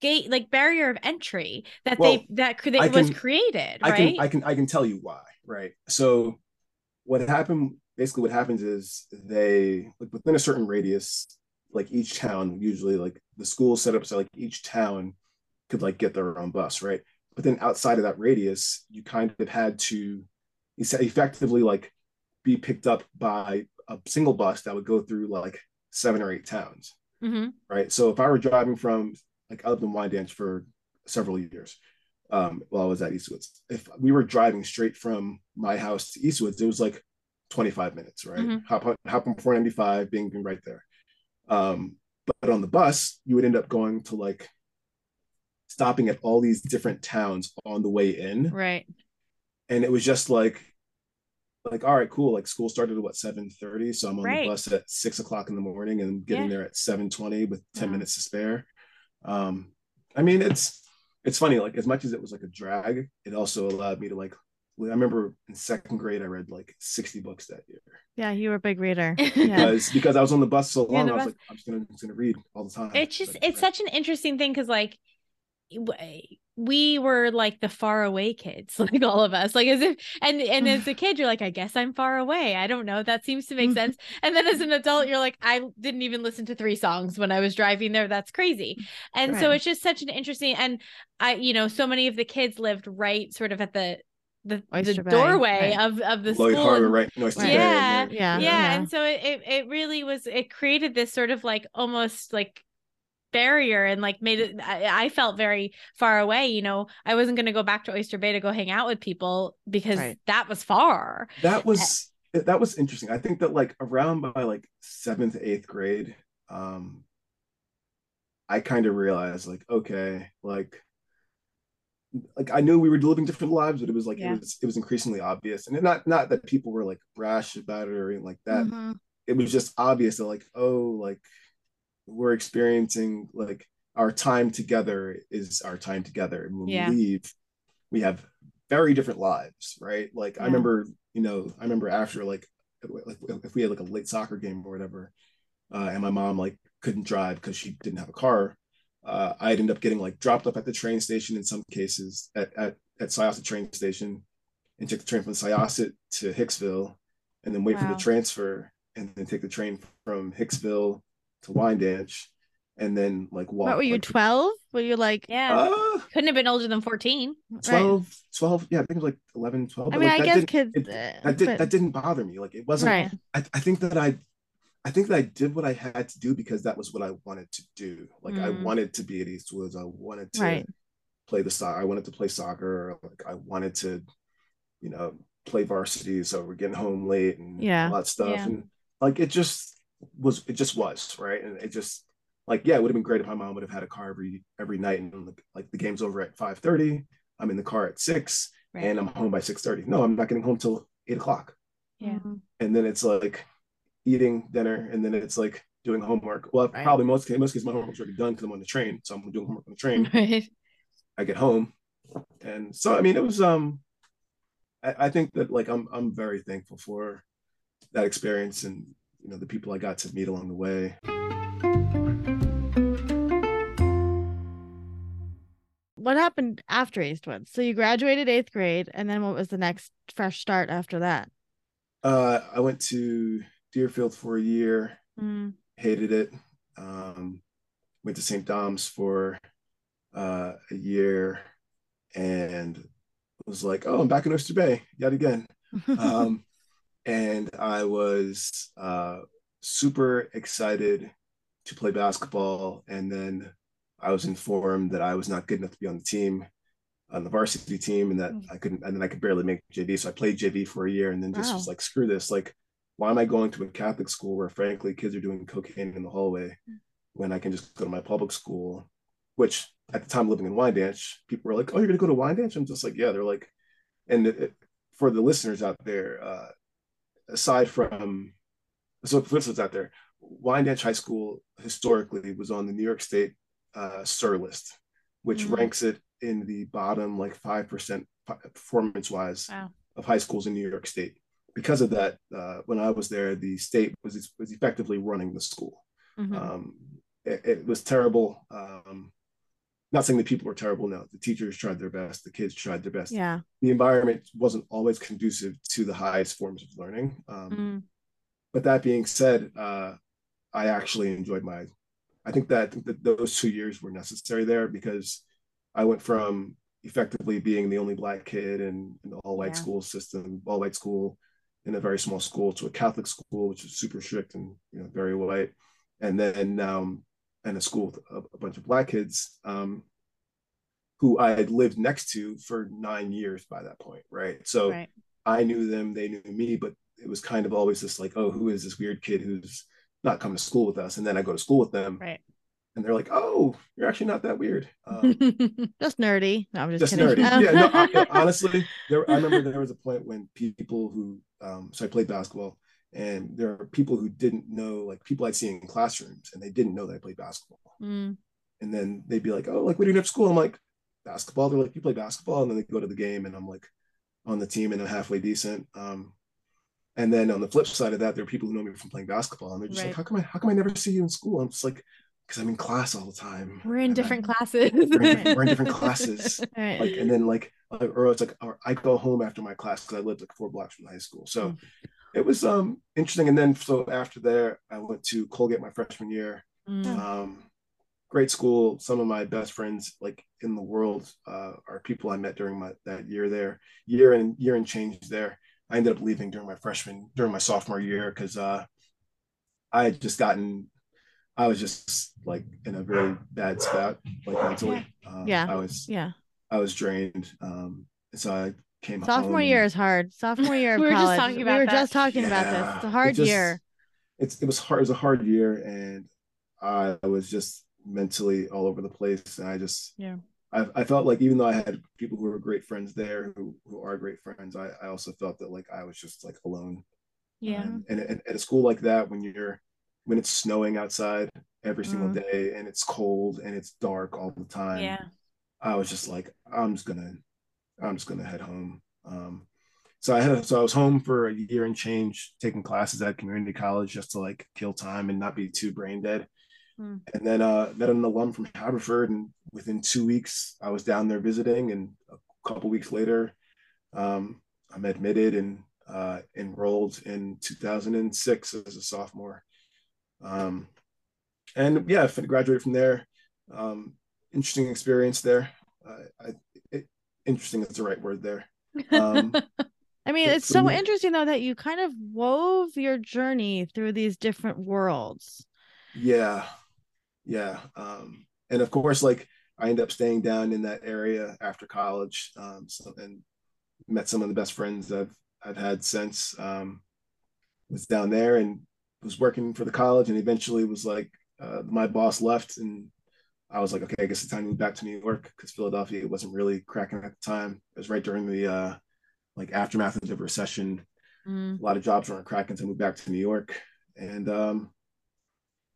gate like barrier of entry that Well, they that that I was can- created I right can I can I can tell you why, right? So what happened basically what happens is they like within a certain radius, like each town, usually like the school set up so like each town could like get their own bus, right? But then outside of that radius, you kind of had to effectively like be picked up by a single bus that would go through like seven or eight towns Mhm. right? So if I were driving from like I lived in Wyandanch for several years um, while I was at Eastwoods, if we were driving straight from my house to Eastwoods, it was like 25 minutes, right? Mhm. Hop on, hop on 495, being being right there. Um, but on the bus, you would end up going to like stopping at all these different towns on the way in, right and it was just like like all right cool like school started at what 7 30 so i'm on Right. the bus at 6 o'clock in the morning and getting Yeah. there at 7 20 with 10 Wow. minutes to spare um i mean it's it's funny like as much as it was like a drag it also allowed me to like i remember in second grade i read like 60 books that year Yeah, you were a big reader. Yeah. because because i was on the bus so long on i was bus. like i'm just gonna, just gonna read all the time it's just Like, it's such an interesting thing because like w- we were like the far away kids like all of us like as if and and as a kid you're like i guess i'm far away i don't know that seems to make sense and then as an adult you're like i didn't even listen to three songs when i was driving there that's crazy and so it's just such an interesting and i you know so many of the kids lived right sort of at the the, the doorway right. of of the Lloyd school Harbor, and- right? in Oyster Right. Bay, Yeah, Yeah, yeah, yeah. and so it, it it really was it created this sort of like almost like barrier and like made it I, I felt very far away you know i wasn't going to go back to oyster bay to go hang out with people because Right. that was far that was that was interesting i think that like around by like seventh eighth grade um i kind of realized like okay like like i knew we were living different lives but it was like Yeah. it was it was increasingly obvious and not not that people were like brash about it or anything like that Mhm. it was just obvious that like oh like we're experiencing like our time together is our time together. And when Yeah. we leave we have very different lives right? Like i remember you know i remember after like like if we had like a late soccer game or whatever uh, and my mom like couldn't drive because she didn't have a car uh, i'd end up getting like dropped up at the train station in some cases at at, at syosset train station and take the train from syosset to hicksville and then wait for the transfer and then take the train from hicksville to Wyandanch and then like walk. What were you, like, 12? Were you like, Yeah. Uh, Couldn't have been older than 14. 12, 12, yeah, I think it was like 11, 12. I mean, like, I that guess didn't- kids, it- uh, that did but- that didn't bother me. Like it wasn't. right. I, I think that I, I think that I did what I had to do because that was what I wanted to do. Like I Mm. wanted to be at Eastwoods. I wanted to Right. play the soccer. I wanted to play soccer. Like I wanted to, you know, play varsity. So we're getting home late and Yeah. all that stuff. Yeah. And like it just was. It just was right. And it just like yeah, it would have been great if my mom would have had a car every every night and like the game's over at five thirty. I'm in the car at six Right. and I'm home by six thirty. No, I'm not getting home till eight o'clock Yeah. Mhm. and then it's like eating dinner, and then it's like doing homework. Well, Right. probably most in most cases my homework's already done because I'm on the train, so I'm doing homework on the train. Right. I get home, and so I mean, it was um, I, I think that like I'm I'm very thankful for that experience and you know the people I got to meet along the way. What happened after Eastwood? So you graduated eighth grade, and then what was the next fresh start after that? Uh, I went to Deerfield for a year, Mm, hated it. Um, went to St. Dom's for uh, a year, and was like, "Oh, I'm back in Oyster Bay yet again." um, and I was uh, super excited to play basketball. And then I was informed that I was not good enough to be on the team, on the varsity team, and that Mm. I couldn't, and then I could barely make JV. So I played JV for a year, and then just Wow. was like, screw this. Like, why am I going to a Catholic school where, frankly, kids are doing cocaine in the hallway when I can just go to my public school? Which at the time living in Wyandanch, people were like, "Oh, you're gonna go to Wyandanch?" I'm just like, "Yeah." They're like, and it- for the listeners out there, uh, aside from so for listeners out there, Wyandanch High School historically was on the New York State uh, SURR list, which Mhm. ranks it in the bottom like five percent performance wise Wow. of high schools in New York State. Because of that, uh, when I was there, the state was was effectively running the school. mhm. Um, it, it was terrible. Um, not saying the people were terrible. No, the teachers tried their best. The kids tried their best yeah. the environment wasn't always conducive to the highest forms of learning. Um, Mm, But that being said, uh, I actually enjoyed my. I think that, that those two years were necessary there because I went from effectively being the only black kid in, an all white Yeah. school system, all white school in a very small school to a Catholic school, which is super strict and you know very white, and then um, in a school with a, a bunch of black kids. Um, who I had lived next to for nine years by that point, right? So Right. I knew them, they knew me, but it was kind of always this like, oh, who is this weird kid who's not coming to school with us? And then I go to school with them, Right. and they're like, oh, you're actually not that weird. Um, Just nerdy. No, I'm just, just kidding. nerdy. Yeah, no, I- honestly, there. I remember there was a point when people who, um, so I played basketball, and there are people who didn't know, like people I'd seen in classrooms, and they didn't know that I played basketball. Mm, And then they'd be like, oh, like what do you do after school? I'm like, basketball. They're like, you play basketball, and then they go to the game, and I'm like, on the team and I'm halfway decent. Um, and then on the flip side of that, there are people who know me from playing basketball, and they're just Right. like, how come I, how come I never see you in school? I'm just like, because I'm in class all the time. We're in And I- different classes. we're in, we're in different classes. right. Like, and then like, or it's like, or I go home after my class because I lived like four blocks from high school. So Mm. It was um interesting. And then so after there, I went to Colgate my freshman year. Mm, Um, great school. Some of my best friends like in the world uh, are people I met during my that year there, year and year and change there. I ended up leaving during my freshman during my sophomore year because uh, I had just gotten. I was just like in a very bad spot, like mentally. Um, Yeah. I was yeah. I was drained. Um, and so I came Sophomore home year is hard. Sophomore year of We were just college. talking we about were that. just talking about this. It's a it hard just- year. It's it was hard. It was a hard year, and I was just mentally all over the place. And I just Yeah. I, I felt like even though I had people who were great friends there, who who are great friends, I, I also felt that like I was just like alone. yeah. Um, and, and at a school like that, when you're when it's snowing outside every single Mhm. day and it's cold and it's dark all the time, Yeah. I was just like, I'm just gonna, I'm just gonna head home. Um, so I had, a, so I was home for a year and change, taking classes at community college just to like kill time and not be too brain dead. Hmm. And then uh, met an alum from Haverford, and within two weeks, I was down there visiting. And a couple weeks later, um, I'm admitted and uh, enrolled in 2006 as a sophomore. Um, and yeah, I graduated from there. Um, interesting experience there. Uh, I, interesting is the right word there. Um, I mean, it's so interesting though that you kind of wove your journey through these different worlds. Yeah. Yeah. Um, and of course, like I ended up staying down in that area after college. Um, so, and met some of the best friends I've I've had since. Um, was down there and was working for the college, and eventually was like uh, my boss left, and I was like, okay, I guess it's time to move back to New York because Philadelphia wasn't really cracking at the time. It was right during the uh, like aftermath of the recession. Mm. A lot of jobs weren't cracking, so I moved back to New York, and um,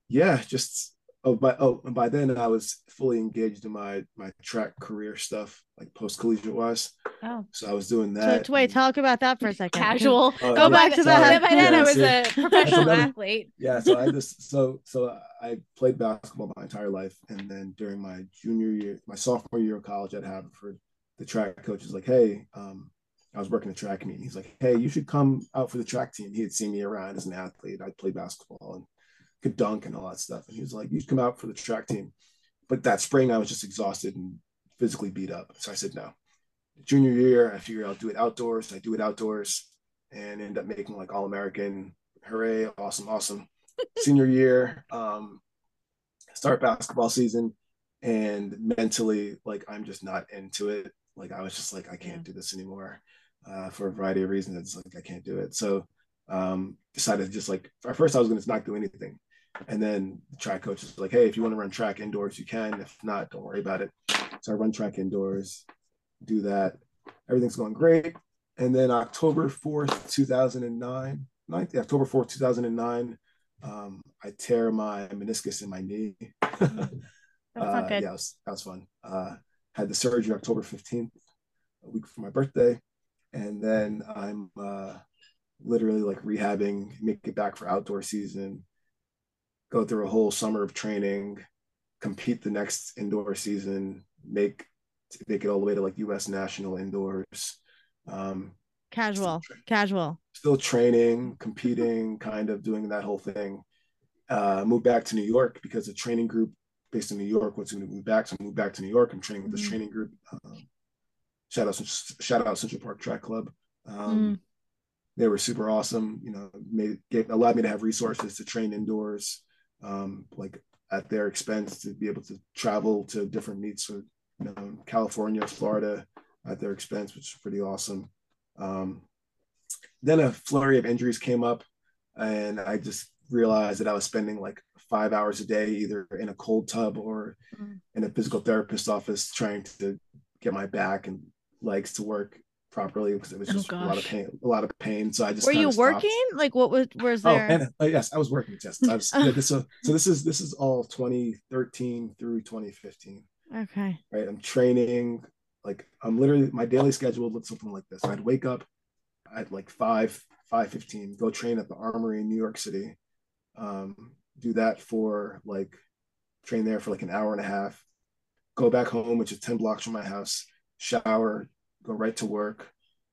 yeah, just oh by oh and by then I was fully engaged in my my track career stuff, like post collegiate wise. Oh, so I was doing that. So wait, talk about that for a second. Casual. Oh, Go yeah, back to that. By then, yeah, I was a professional athlete. Yeah, so I just so so I played basketball my entire life, and then during my junior year, my sophomore year of college at Haverford, the track coach was like, "Hey, um, I was working the track meet. He's like, "Hey, you should come out for the track team." He had seen me around as an athlete. I played basketball and could dunk and all that stuff. And he was like, "You should come out for the track team." But that spring, I was just exhausted and physically beat up. So I said no. Junior year, I figured I'll do it outdoors. I do it outdoors and end up making like All American. Hooray! Awesome, awesome. Senior year, um, start basketball season, and mentally, like I'm just not into it. Like I was just like, I can't do this anymore uh, for a variety of reasons. It's like I can't do it. So um, decided just like at first I was going to not do anything, and then the track coach was like, "Hey, if you want to run track indoors, you can. If not, don't worry about it." So I run track indoors, do that. Everything's going great. And then October fourth, two thousand and nine, 9th, October fourth, two thousand and nine, um, I tear my meniscus in my knee. Uh. Yeah, was, that was fun. Uh, had the surgery October fifteenth, a week for my birthday and then I'm uh, literally like rehabbing, make it back for outdoor season, go through a whole summer of training, compete the next indoor season, make make it all the way to like U.S. national indoors. Um, casual, still casual. Still training, competing, kind of doing that whole thing. Uh, moved back to New York because the training group based in New York wants me to move back. So I moved back to New York. I'm training with this mm-hmm. training group. Um, shout out shout out Central Park Track Club. Um, mm. They were super awesome. You know, made gave, allowed me to have resources to train indoors, um, like at their expense to be able to travel to different meets, with, you know, California, Florida, at their expense, which is pretty awesome. Um, then a flurry of injuries came up, and I just realized that I was spending like five hours a day either in a cold tub or mm. in a physical therapist office trying to get my back and legs to work properly because it was oh, just oh, a lot of pain a lot of pain so i just were you working? Stopped. like what was was oh, there? oh, and, uh, yes i was working yes. I was, yeah, this, so, so this is this is all 2013 through 2015 okay. Right i'm training like i'm literally my daily schedule looks something like this i'd wake up at like 5 5 15 go train at the armory in new york city um, do that for like train there for like an hour and a half go back home which is 10 blocks from my house shower, go right to work.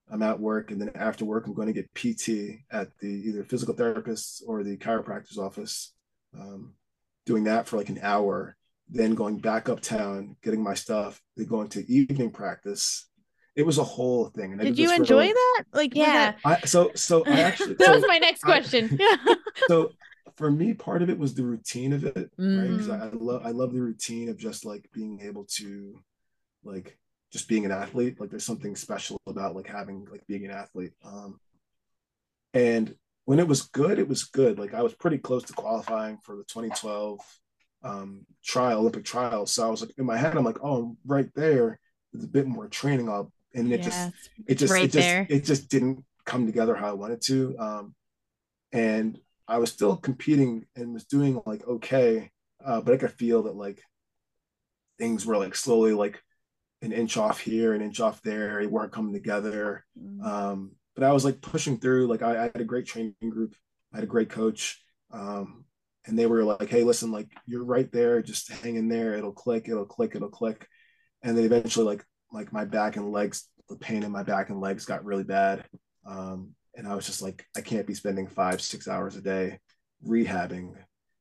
I'm at work, and then after work, I'm going to get PT at the either physical therapist or the chiropractor's office. Um, doing that for like an hour, then going back uptown, getting my stuff, then going to evening practice. It was a whole thing. And Did you enjoy that? Like, yeah. I, so, so I actually that so was my next question. I, yeah. so for me, part of it was the routine of it, mm. right? Because I, I love I love the routine of just like being able to like just being an athlete. Like there's something special about like having like being an athlete. Um, and when it was good, it was good. Like I was pretty close to qualifying for the 2012 um, trial, Olympic trial. So I was like in my head, I'm like, oh, right there. There's a bit more training up, and it just, it just, right it just, there. it just didn't come together how I wanted to. Um, and I was still competing and was doing like okay, uh, but I could feel that like things were like slowly like an inch off here, an inch off there. They weren't coming together. Mm-hmm. Um, but I was like pushing through. Like I, I, had a great training group. I had a great coach. Um, and they were like, "Hey, listen, like you're right there. Just hang in there. It'll click. It'll click. It'll click." And then eventually, like like my back and legs, the pain in my back and legs got really bad. Um, and I was just like, I can't be spending five, six hours a day rehabbing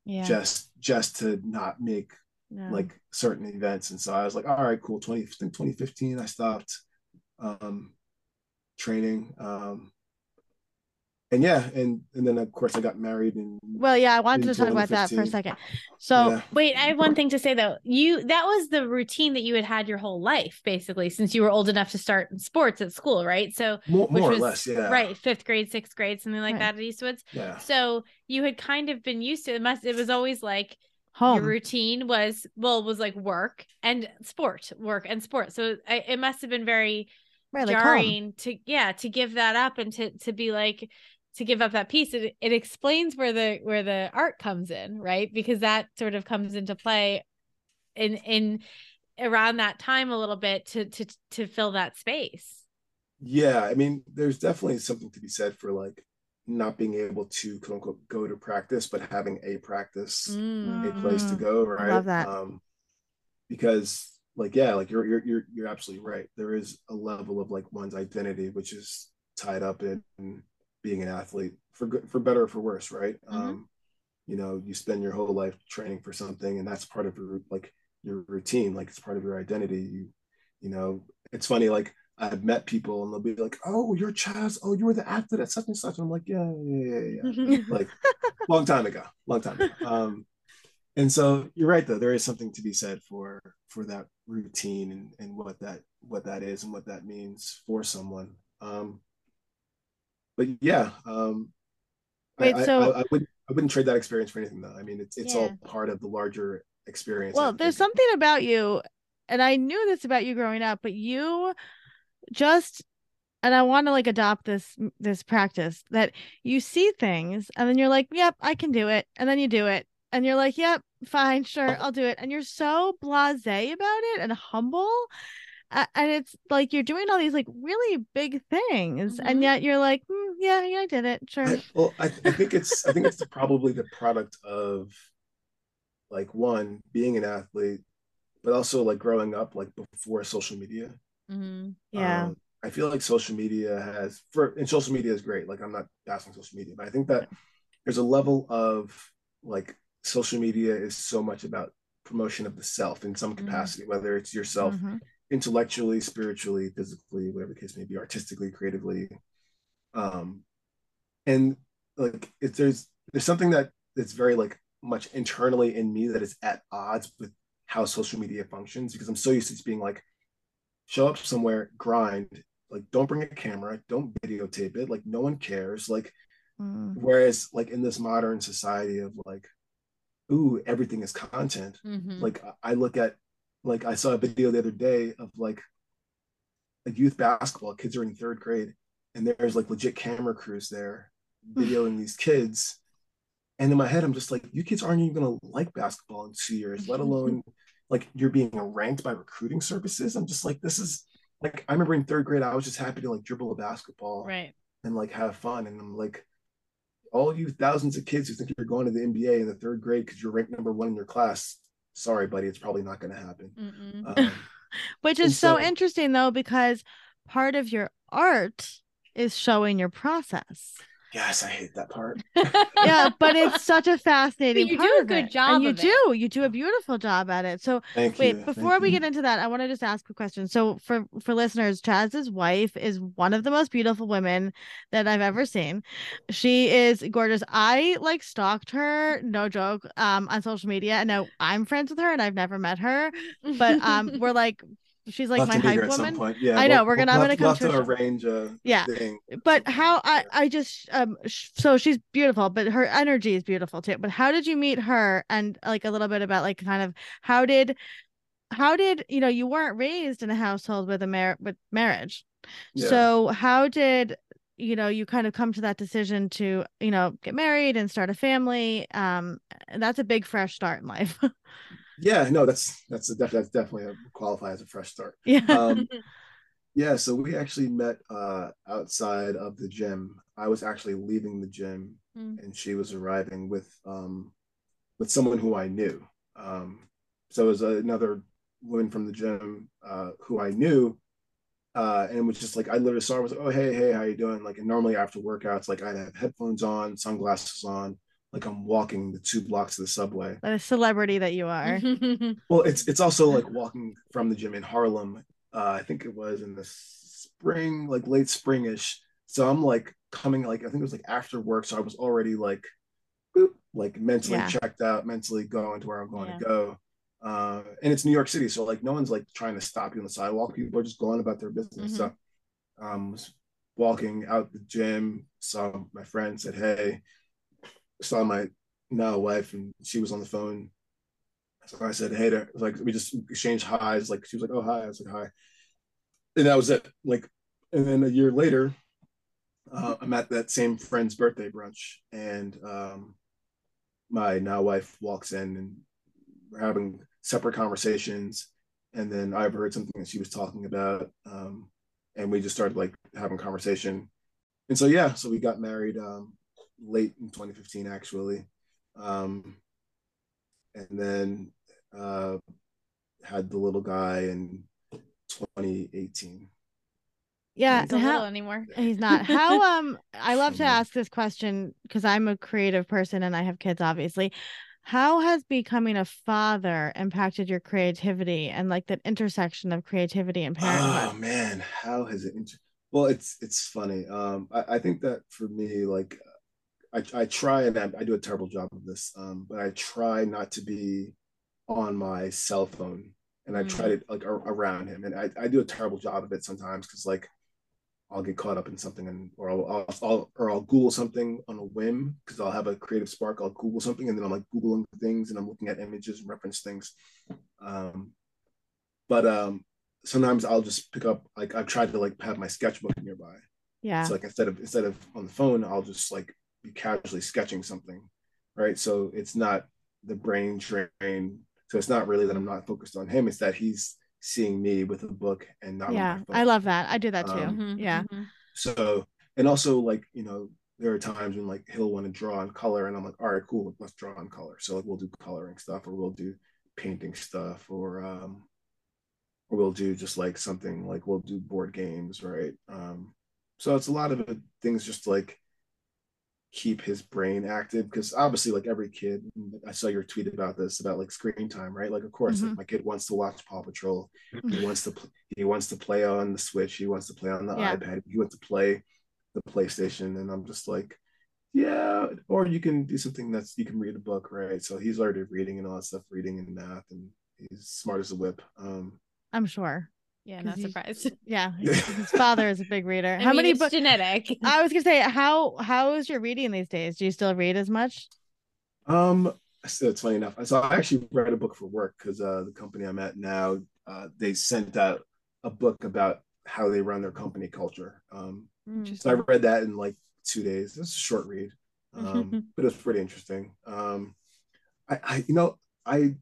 Yeah. just just to not make like certain events. And so I was like, all right, cool. 20, think 2015, I stopped um, training. Um, and yeah, and and then of course I got married and well, yeah, I wanted to talk about that for a second. So yeah, Wait, I have one thing to say though. You that was the routine that you had had your whole life, basically, since you were old enough to start in sports at school, right? So more, which more was or less, yeah. right, fifth grade, sixth grade, something like Right. that at Eastwoods. Yeah. So you had kind of been used to it. Must it was always like home. your routine was well was like work and sport, work and sport. So I, it must have been very right, like jarring to yeah to give that up and to to be like to give up that piece it, it explains where the where the art comes in right because that sort of comes into play in in around that time a little bit to to to fill that space Yeah. I mean, there's definitely something to be said for like not being able to quote unquote go to practice, but having a practice, Mm. a place to Mm, go, right? love that. Um, because like yeah, like you're you're you're you're absolutely right. There is a level of like one's identity which is tied up in being an athlete for good for better or for worse, right? Mhm. Um, you know, you spend your whole life training for something, and that's part of your like your routine, like it's part of your identity. You, you know, it's funny, like I've met people and they'll be like, "Oh, you're Chaz. Oh, you were the athlete at such and such." And I'm like, "Yeah, yeah, yeah, yeah." like long time ago, long time ago. Um, and so you're right though. There is something to be said for for that routine and and what that what that is and what that means for someone. Um, but yeah, um, I- Wait, I, so- I, I wouldn't I wouldn't trade that experience for anything though. I mean, it's it's Yeah. all part of the larger experience. Well, there's something about you, and I knew this about you growing up, but you just and I want to like adopt this this practice that you see things and then you're like, "Yep, I can do it." And then you do it. And you're like, "Yep, fine, sure, I'll do it." And you're so blasé about it and humble. A- And it's like you're doing all these like really big things, and Mhm. yet you're like, "Mm, "Yeah, yeah, I did it, sure." I, well, I, I think it's I think it's probably the product of like one being an athlete, but also like growing up like before social media. mm-hmm. Yeah, Um, I feel like social media has for and social media is great. Like I'm not bashing social media, but I think that there's a level of like social media is so much about promotion of the self in some Mhm. capacity, whether it's yourself Mhm. Intellectually, spiritually, physically, whatever the case may be, artistically, creatively. Um, and like if there's there's something that that's very like much internally in me that is at odds with how social media functions because I'm so used to just being like, show up somewhere, grind, like don't bring a camera, don't videotape it, like no one cares. Like Mm. whereas like in this modern society of like, ooh, everything is content Mhm. like I- I look at like I saw a video the other day of like a youth basketball kids are in third grade and there's like legit camera crews there hmm. videoing these kids. And in my head I'm just like you kids aren't even gonna like basketball in two years let alone like you're being ranked by recruiting services. I'm just like this is like I remember in third grade I was just happy to like dribble a basketball right. and like have fun. And I'm like, all you thousands of kids who think you're going to the NBA in the third grade because you're ranked number one in your class, sorry, buddy, it's probably not going to happen. Um, Which is so so- interesting though, because part of your art is showing your process. Yes, I hate that part. Yeah, but it's such a fascinating you part do a good it. job And you of it. do. You do a beautiful job at it. So Thank wait, you. before thank we you. get into that, I want to just ask a question. So for for listeners, Chaz's wife is one of the most beautiful women that I've ever seen. She is gorgeous. I like stalked her, no joke, um, on social media. And now I'm friends with her and I've never met her. But um we're like she's like my to meet her hype woman. Yeah, I know, we'll- we're gonna- we'll I'm gonna come to a arrange a Yeah. thing. but how I I just um sh- so she's beautiful, but her energy is beautiful too. But how did you meet her? And like a little bit about like kind of how did how did you know you weren't raised in a household with a mar- with marriage? Yeah. So how did you know you kind of come to that decision to you know get married and start a family? Um, that's a big fresh start in life. yeah, no, that's that's a def- that's definitely a qualify as a fresh start. yeah. Um, yeah, so we actually met uh, outside of the gym. I was actually leaving the gym, Mm. and she was arriving with um, with someone who I knew. Um, so it was another woman from the gym uh, who I knew, uh, and it was just like I literally saw her. I was like, "Oh, hey, hey, how you doing?" Like, and normally after workouts, like I'd have headphones on, sunglasses on, like I'm walking the two blocks of the subway. Like a celebrity that you are. well, it's it's also like walking from the gym in Harlem. Uh, I think it was in the spring, like late springish. So I'm like coming like I think it was like after work. So I was already like boop, like mentally yeah. checked out, mentally going to where I'm going yeah. to go. Uh, and it's New York City, so like no one's like trying to stop you on the sidewalk. People are just going about their business. Mm-hmm. So um was walking out the gym, saw my friend, said, Hey, saw my now wife and she was on the phone. So I said, hey, there. like we just exchanged highs. Like she was like, oh hi. I was like, hi. And that was it. Like, and then a year later, uh, I'm at that same friend's birthday brunch, and um, my now wife walks in, and we're having separate conversations. And then I heard something that she was talking about, um, and we just started like having conversation. And so yeah, so we got married um, late in 2015 actually. Um, and then uh, had the little guy in 2018 yeah he's how, anymore. He's not. How um i love to ask this question because i'm a creative person and i have kids obviously. How has becoming a father impacted your creativity and like that intersection of creativity and parenthood? Oh man. How has it inter- well it's it's funny. Um I, I think that for me like I, I try and I, I, do a terrible job of this, um, but I try not to be on my cell phone and I mm. try to like around him. And I, I do a terrible job of it sometimes because like I'll get caught up in something and or I'll, I'll, I'll or I'll Google something on a whim because I'll have a creative spark. I'll Google something and then I'm like Googling things and I'm looking at images and reference things. Um, but um, sometimes I'll just pick up like I've tried to like have my sketchbook nearby. Yeah. So like instead of instead of on the phone, I'll just like be casually sketching something, right? So it's not the brain drain. So it's not really that I'm not focused on him. It's that he's seeing me with a book and not. Yeah, I love that. I do that too. Um, mm-hmm, yeah. Mm-hmm. So and also like you know there are times when like he'll want to draw in color and I'm like all right cool let's draw in color. So like we'll do coloring stuff or we'll do painting stuff or um or we'll do just like something like we'll do board games right um so it's a lot of things just like keep his brain active because obviously like every kid i saw your tweet about this about like screen time right? Like of course mm-hmm. like my kid wants to watch paw patrol. He wants to he wants to play on the switch. He wants to play on the yeah. ipad. He wants to play the playstation and i'm just like yeah or you can do something that's you can read a book right? So he's already reading and all that stuff reading and math and he's smart as a whip. Um i'm sure yeah, not surprised. Yeah, his father is a big reader. I how mean, many books? Genetic. I was gonna say, how how is your reading these days? Do you still read as much? Um, so it's funny enough. So I actually read a book for work because uh, the company I'm at now, uh, they sent out a book about how they run their company culture. Um, so I read that in like two days. It's a short read, um, but it's pretty interesting. Um, I, I, you know, I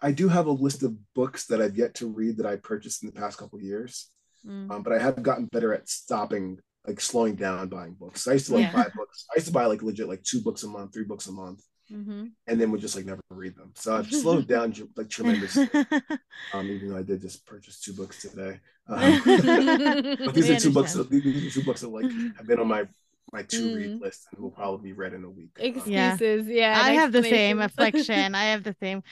I do have a list of books that I've yet to read that I purchased in the past couple years, mm. um, but I have gotten better at stopping, like slowing down buying books. I used to like yeah. buy books. I used to buy like legit like two books a month, three books a month, mm-hmm. and then would just like never read them. So I've slowed down like tremendously. um, even though I did just purchase two books today, um, but these are two books. That, These are two books that like have been on my my to read mm. list and will probably be read in a week. Excuses, yeah. yeah I have the same affliction. I have the same.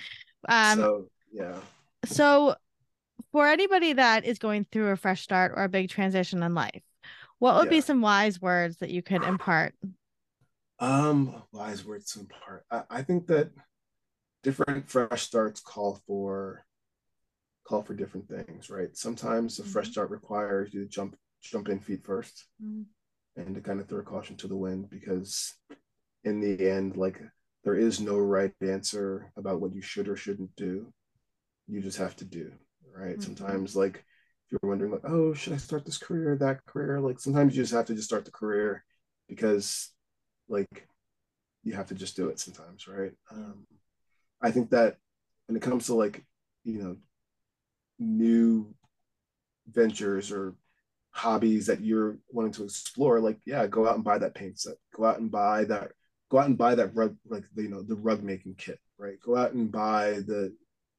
Um, so yeah. So for anybody that is going through a fresh start or a big transition in life, what would yeah. be some wise words that you could impart? Um, wise words to impart. I, I think that different fresh starts call for call for different things, right? Sometimes a mm-hmm. fresh start requires you to jump jump in feet 1st mm-hmm. and to kind of throw caution to the wind because in the end, like there is no right answer about what you should or shouldn't do. You just have to do, right? Mm-hmm. Sometimes, like, if you're wondering, like, oh, should I start this career, that career? Like, sometimes you just have to just start the career because, like, you have to just do it sometimes, right? Um, I think that when it comes to, like, you know, new ventures or hobbies that you're wanting to explore, like, yeah, go out and buy that paint set, go out and buy that go out and buy that rug like you know the rug making kit right go out and buy the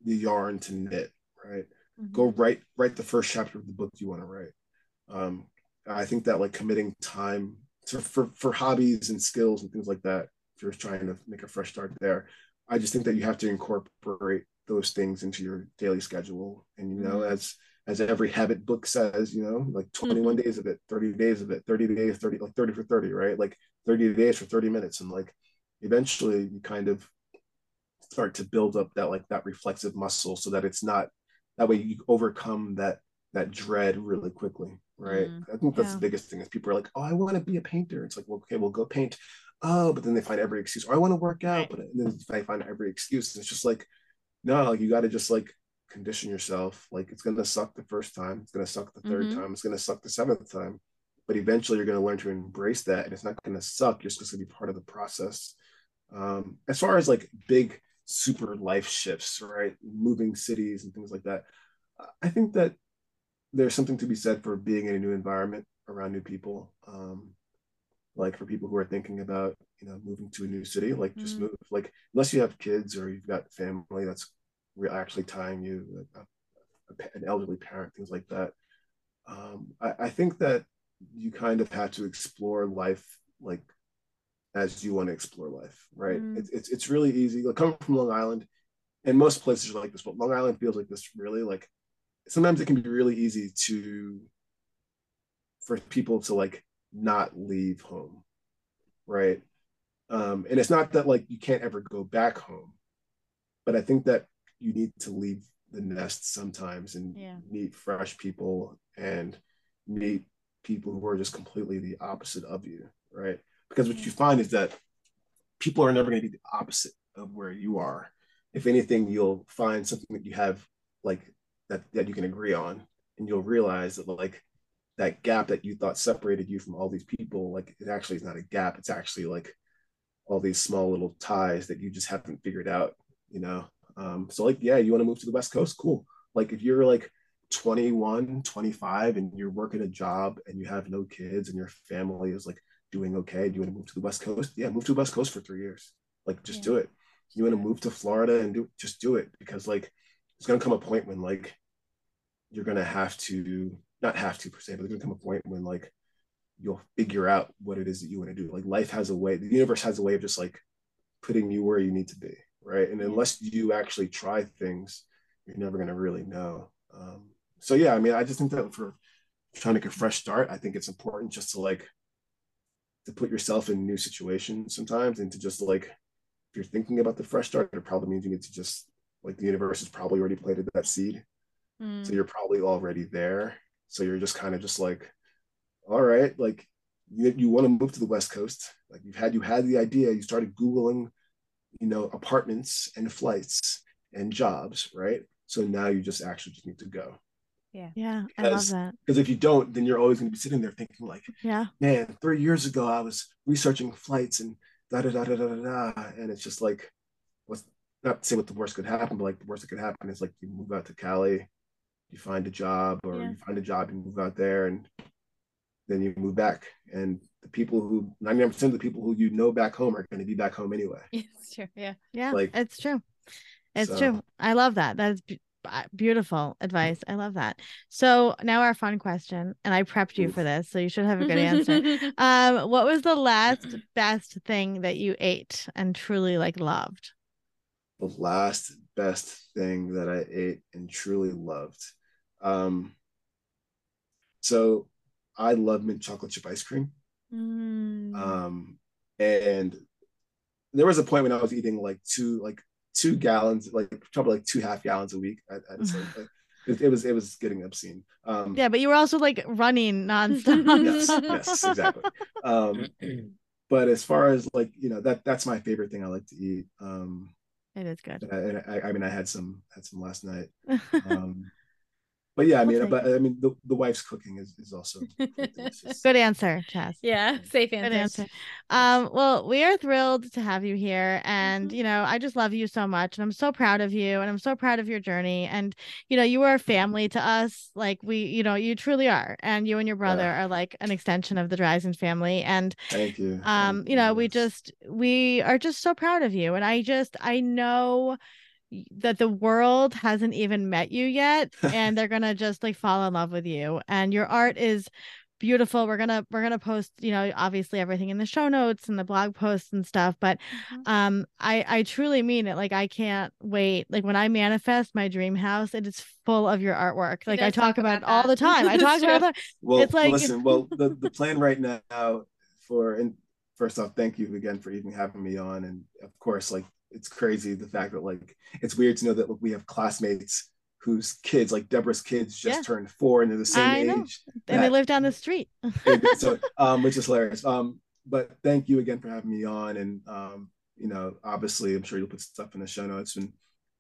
the yarn to knit right mm-hmm. go write write the first chapter of the book you want to write um i think that like committing time to, for for hobbies and skills and things like that if you're trying to make a fresh start there. I just think that you have to incorporate those things into your daily schedule. And you know, mm-hmm. as as every habit book says, you know, like 21 mm-hmm. days of it, 30 days of it, 30 days, 30, like 30 for 30, right? Like 30 days for 30 minutes. And like eventually you kind of start to build up that like that reflexive muscle so that it's not that way you overcome that that dread really quickly right mm, i think that's yeah. the biggest thing is people are like oh i want to be a painter it's like well okay we'll go paint oh but then they find every excuse or i want to work out but then they find every excuse it's just like no like you got to just like condition yourself like it's going to suck the first time it's going to suck the 3rd mm-hmm. time it's going to suck the seventh time but eventually you're going to learn to embrace that and it's not going to suck you're just going to be part of the process. Um, as far as like big super life shifts right moving cities and things like that i think that there's something to be said for being in a new environment around new people. Um, like for people who are thinking about you know moving to a new city like just mm. move like unless you have kids or you've got family that's actually tying you a, a, an elderly parent things like that. Um, I, I, think that you kind of have to explore life like as you want to explore life right mm. it's, it's it's really easy like coming from long island and most places are like this but long island feels like this really like sometimes it can be really easy to for people to like not leave home right um and it's not that like you can't ever go back home but i think that you need to leave the nest sometimes and yeah. meet fresh people and meet people who are just completely the opposite of you right? Because what you find is that people are never going to be the opposite of where you are. If anything you'll find something that you have like that that you can agree on and you'll realize that like that gap that you thought separated you from all these people like it actually is not a gap. It's actually like all these small little ties that you just haven't figured out you know? Um so like yeah you want to move to the west coast? Cool. Like if you're like 21 25 and you're working a job and you have no kids and your family is like doing okay do you want to move to the west coast yeah move to the west coast for three years like just yeah. do it you want to move to florida and do just do it because like there's going to come a point when like you're going to have to not have to per se, but there's going to come a point when like you'll figure out what it is that you want to do. Like life has a way, the universe has a way of just like putting you where you need to be, right? And unless you actually try things, you're never going to really know. Um, so yeah, I mean, I just think that for trying to get a fresh start, I think it's important just to like to put yourself in new situations sometimes and to just like if you're thinking about the fresh start, it probably means you need to just like the universe has probably already planted that seed. Mm. So you're probably already there. So you're just kind of just like, all right, like you, you want to move to the West Coast. Like you've had you had the idea, you started Googling, you know, apartments and flights and jobs, right? So now you just actually just need to go. Yeah. Yeah. I love that. Because if you don't, then you're always going to be sitting there thinking, like, yeah, man, three years ago I was researching flights and da da da da da da. And it's just like, what's not to say what the worst could happen, but like the worst that could happen is like you move out to Cali, you find a job, or yeah. you find a job, you move out there, and then you move back. And the people who 99% of the people who you know back home are going to be back home anyway. It's true. Yeah. Yeah. Like it's true. It's so. true. I love that. That's beautiful advice. I love that. So now our fun question, and I prepped you for this, so you should have a good answer. um, what was the last best thing that you ate and truly like loved? the last best thing that I ate and truly loved. Um, so I love mint chocolate chip ice cream. Mm. Um, and there was a point when I was eating like two, like two gallons, like probably like two half gallons a week. At, at it, it, was it was getting obscene. Um, yeah, but you were also like running nonstop. yes, yes, exactly. Um, but as far as like you know that that's my favorite thing I like to eat. Um, it is good. I, I, I mean, I had some had some last night. Um, but yeah, I mean, but I mean, the, the wife's cooking is, is also good answer, Chaz. Yeah, safe answer. Good answer. Um, well, we are thrilled to have you here, and mm-hmm. you know, I just love you so much, and I'm so proud of you, and I'm so proud of your journey, and you know, you are a family to us, like we, you know, you truly are, and you and your brother yeah. are like an extension of the Dreisen family, and thank you. Um, thank you know, we just we are just so proud of you, and I just I know that the world hasn't even met you yet and they're gonna just like fall in love with you and your art is beautiful. We're gonna we're gonna post, you know, obviously everything in the show notes and the blog posts and stuff. But Mhm. um I I truly mean it. Like I can't wait. Like when I manifest my dream house, it is full of your artwork. Like I talk talk about, about it all the time. I It's talk about it all true. the time. Well, It's like- listen. Well, the the plan right now for and first off, thank you again for even having me on, and of course, like it's crazy the fact that like it's weird to know that we have classmates whose kids, like Deborah's kids, just Yeah. turned four and they're the same I know. age. And they that- live down the street. so um which is hilarious um but thank you again for having me on and um you know obviously i'm sure you'll put stuff in the show notes and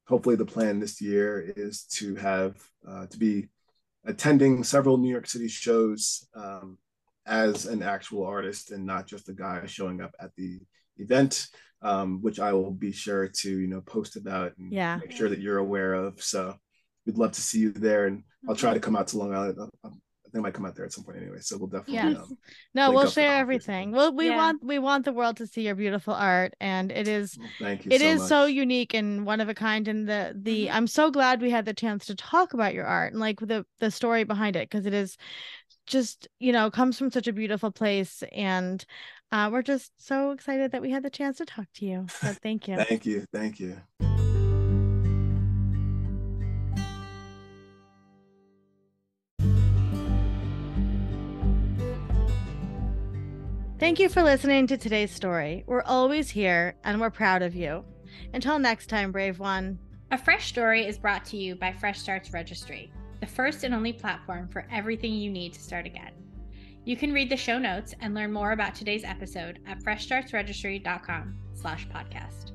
hopefully the plan this year is to have uh, to be attending several new york city shows um, as an actual artist and not just a guy showing up at the event um, which i will be sure to you know post about and Yeah. make sure that you're aware of so we'd love to see you there and i'll try to come out to long island I'll- I'll- i think i might come out there at some point anyway so we'll definitely Yes. um, No, we'll share everything. something. Well, we Yeah. want we want the world to see your beautiful art, and it is Well, thank you. it so is so unique and one of a kind. And the the Mhm. I'm so glad we had the chance to talk about your art and like the the story behind it because it is just you know comes from such a beautiful place, and uh, we're just so excited that we had the chance to talk to you. So thank you. Thank you. Thank you. Thank you for listening to today's story. We're always here and we're proud of you. Until next time, brave one. A Fresh Story is brought to you by Fresh Starts Registry, the first and only platform for everything you need to start again. You can read the show notes and learn more about today's episode at freshstartsregistry.com slash podcast.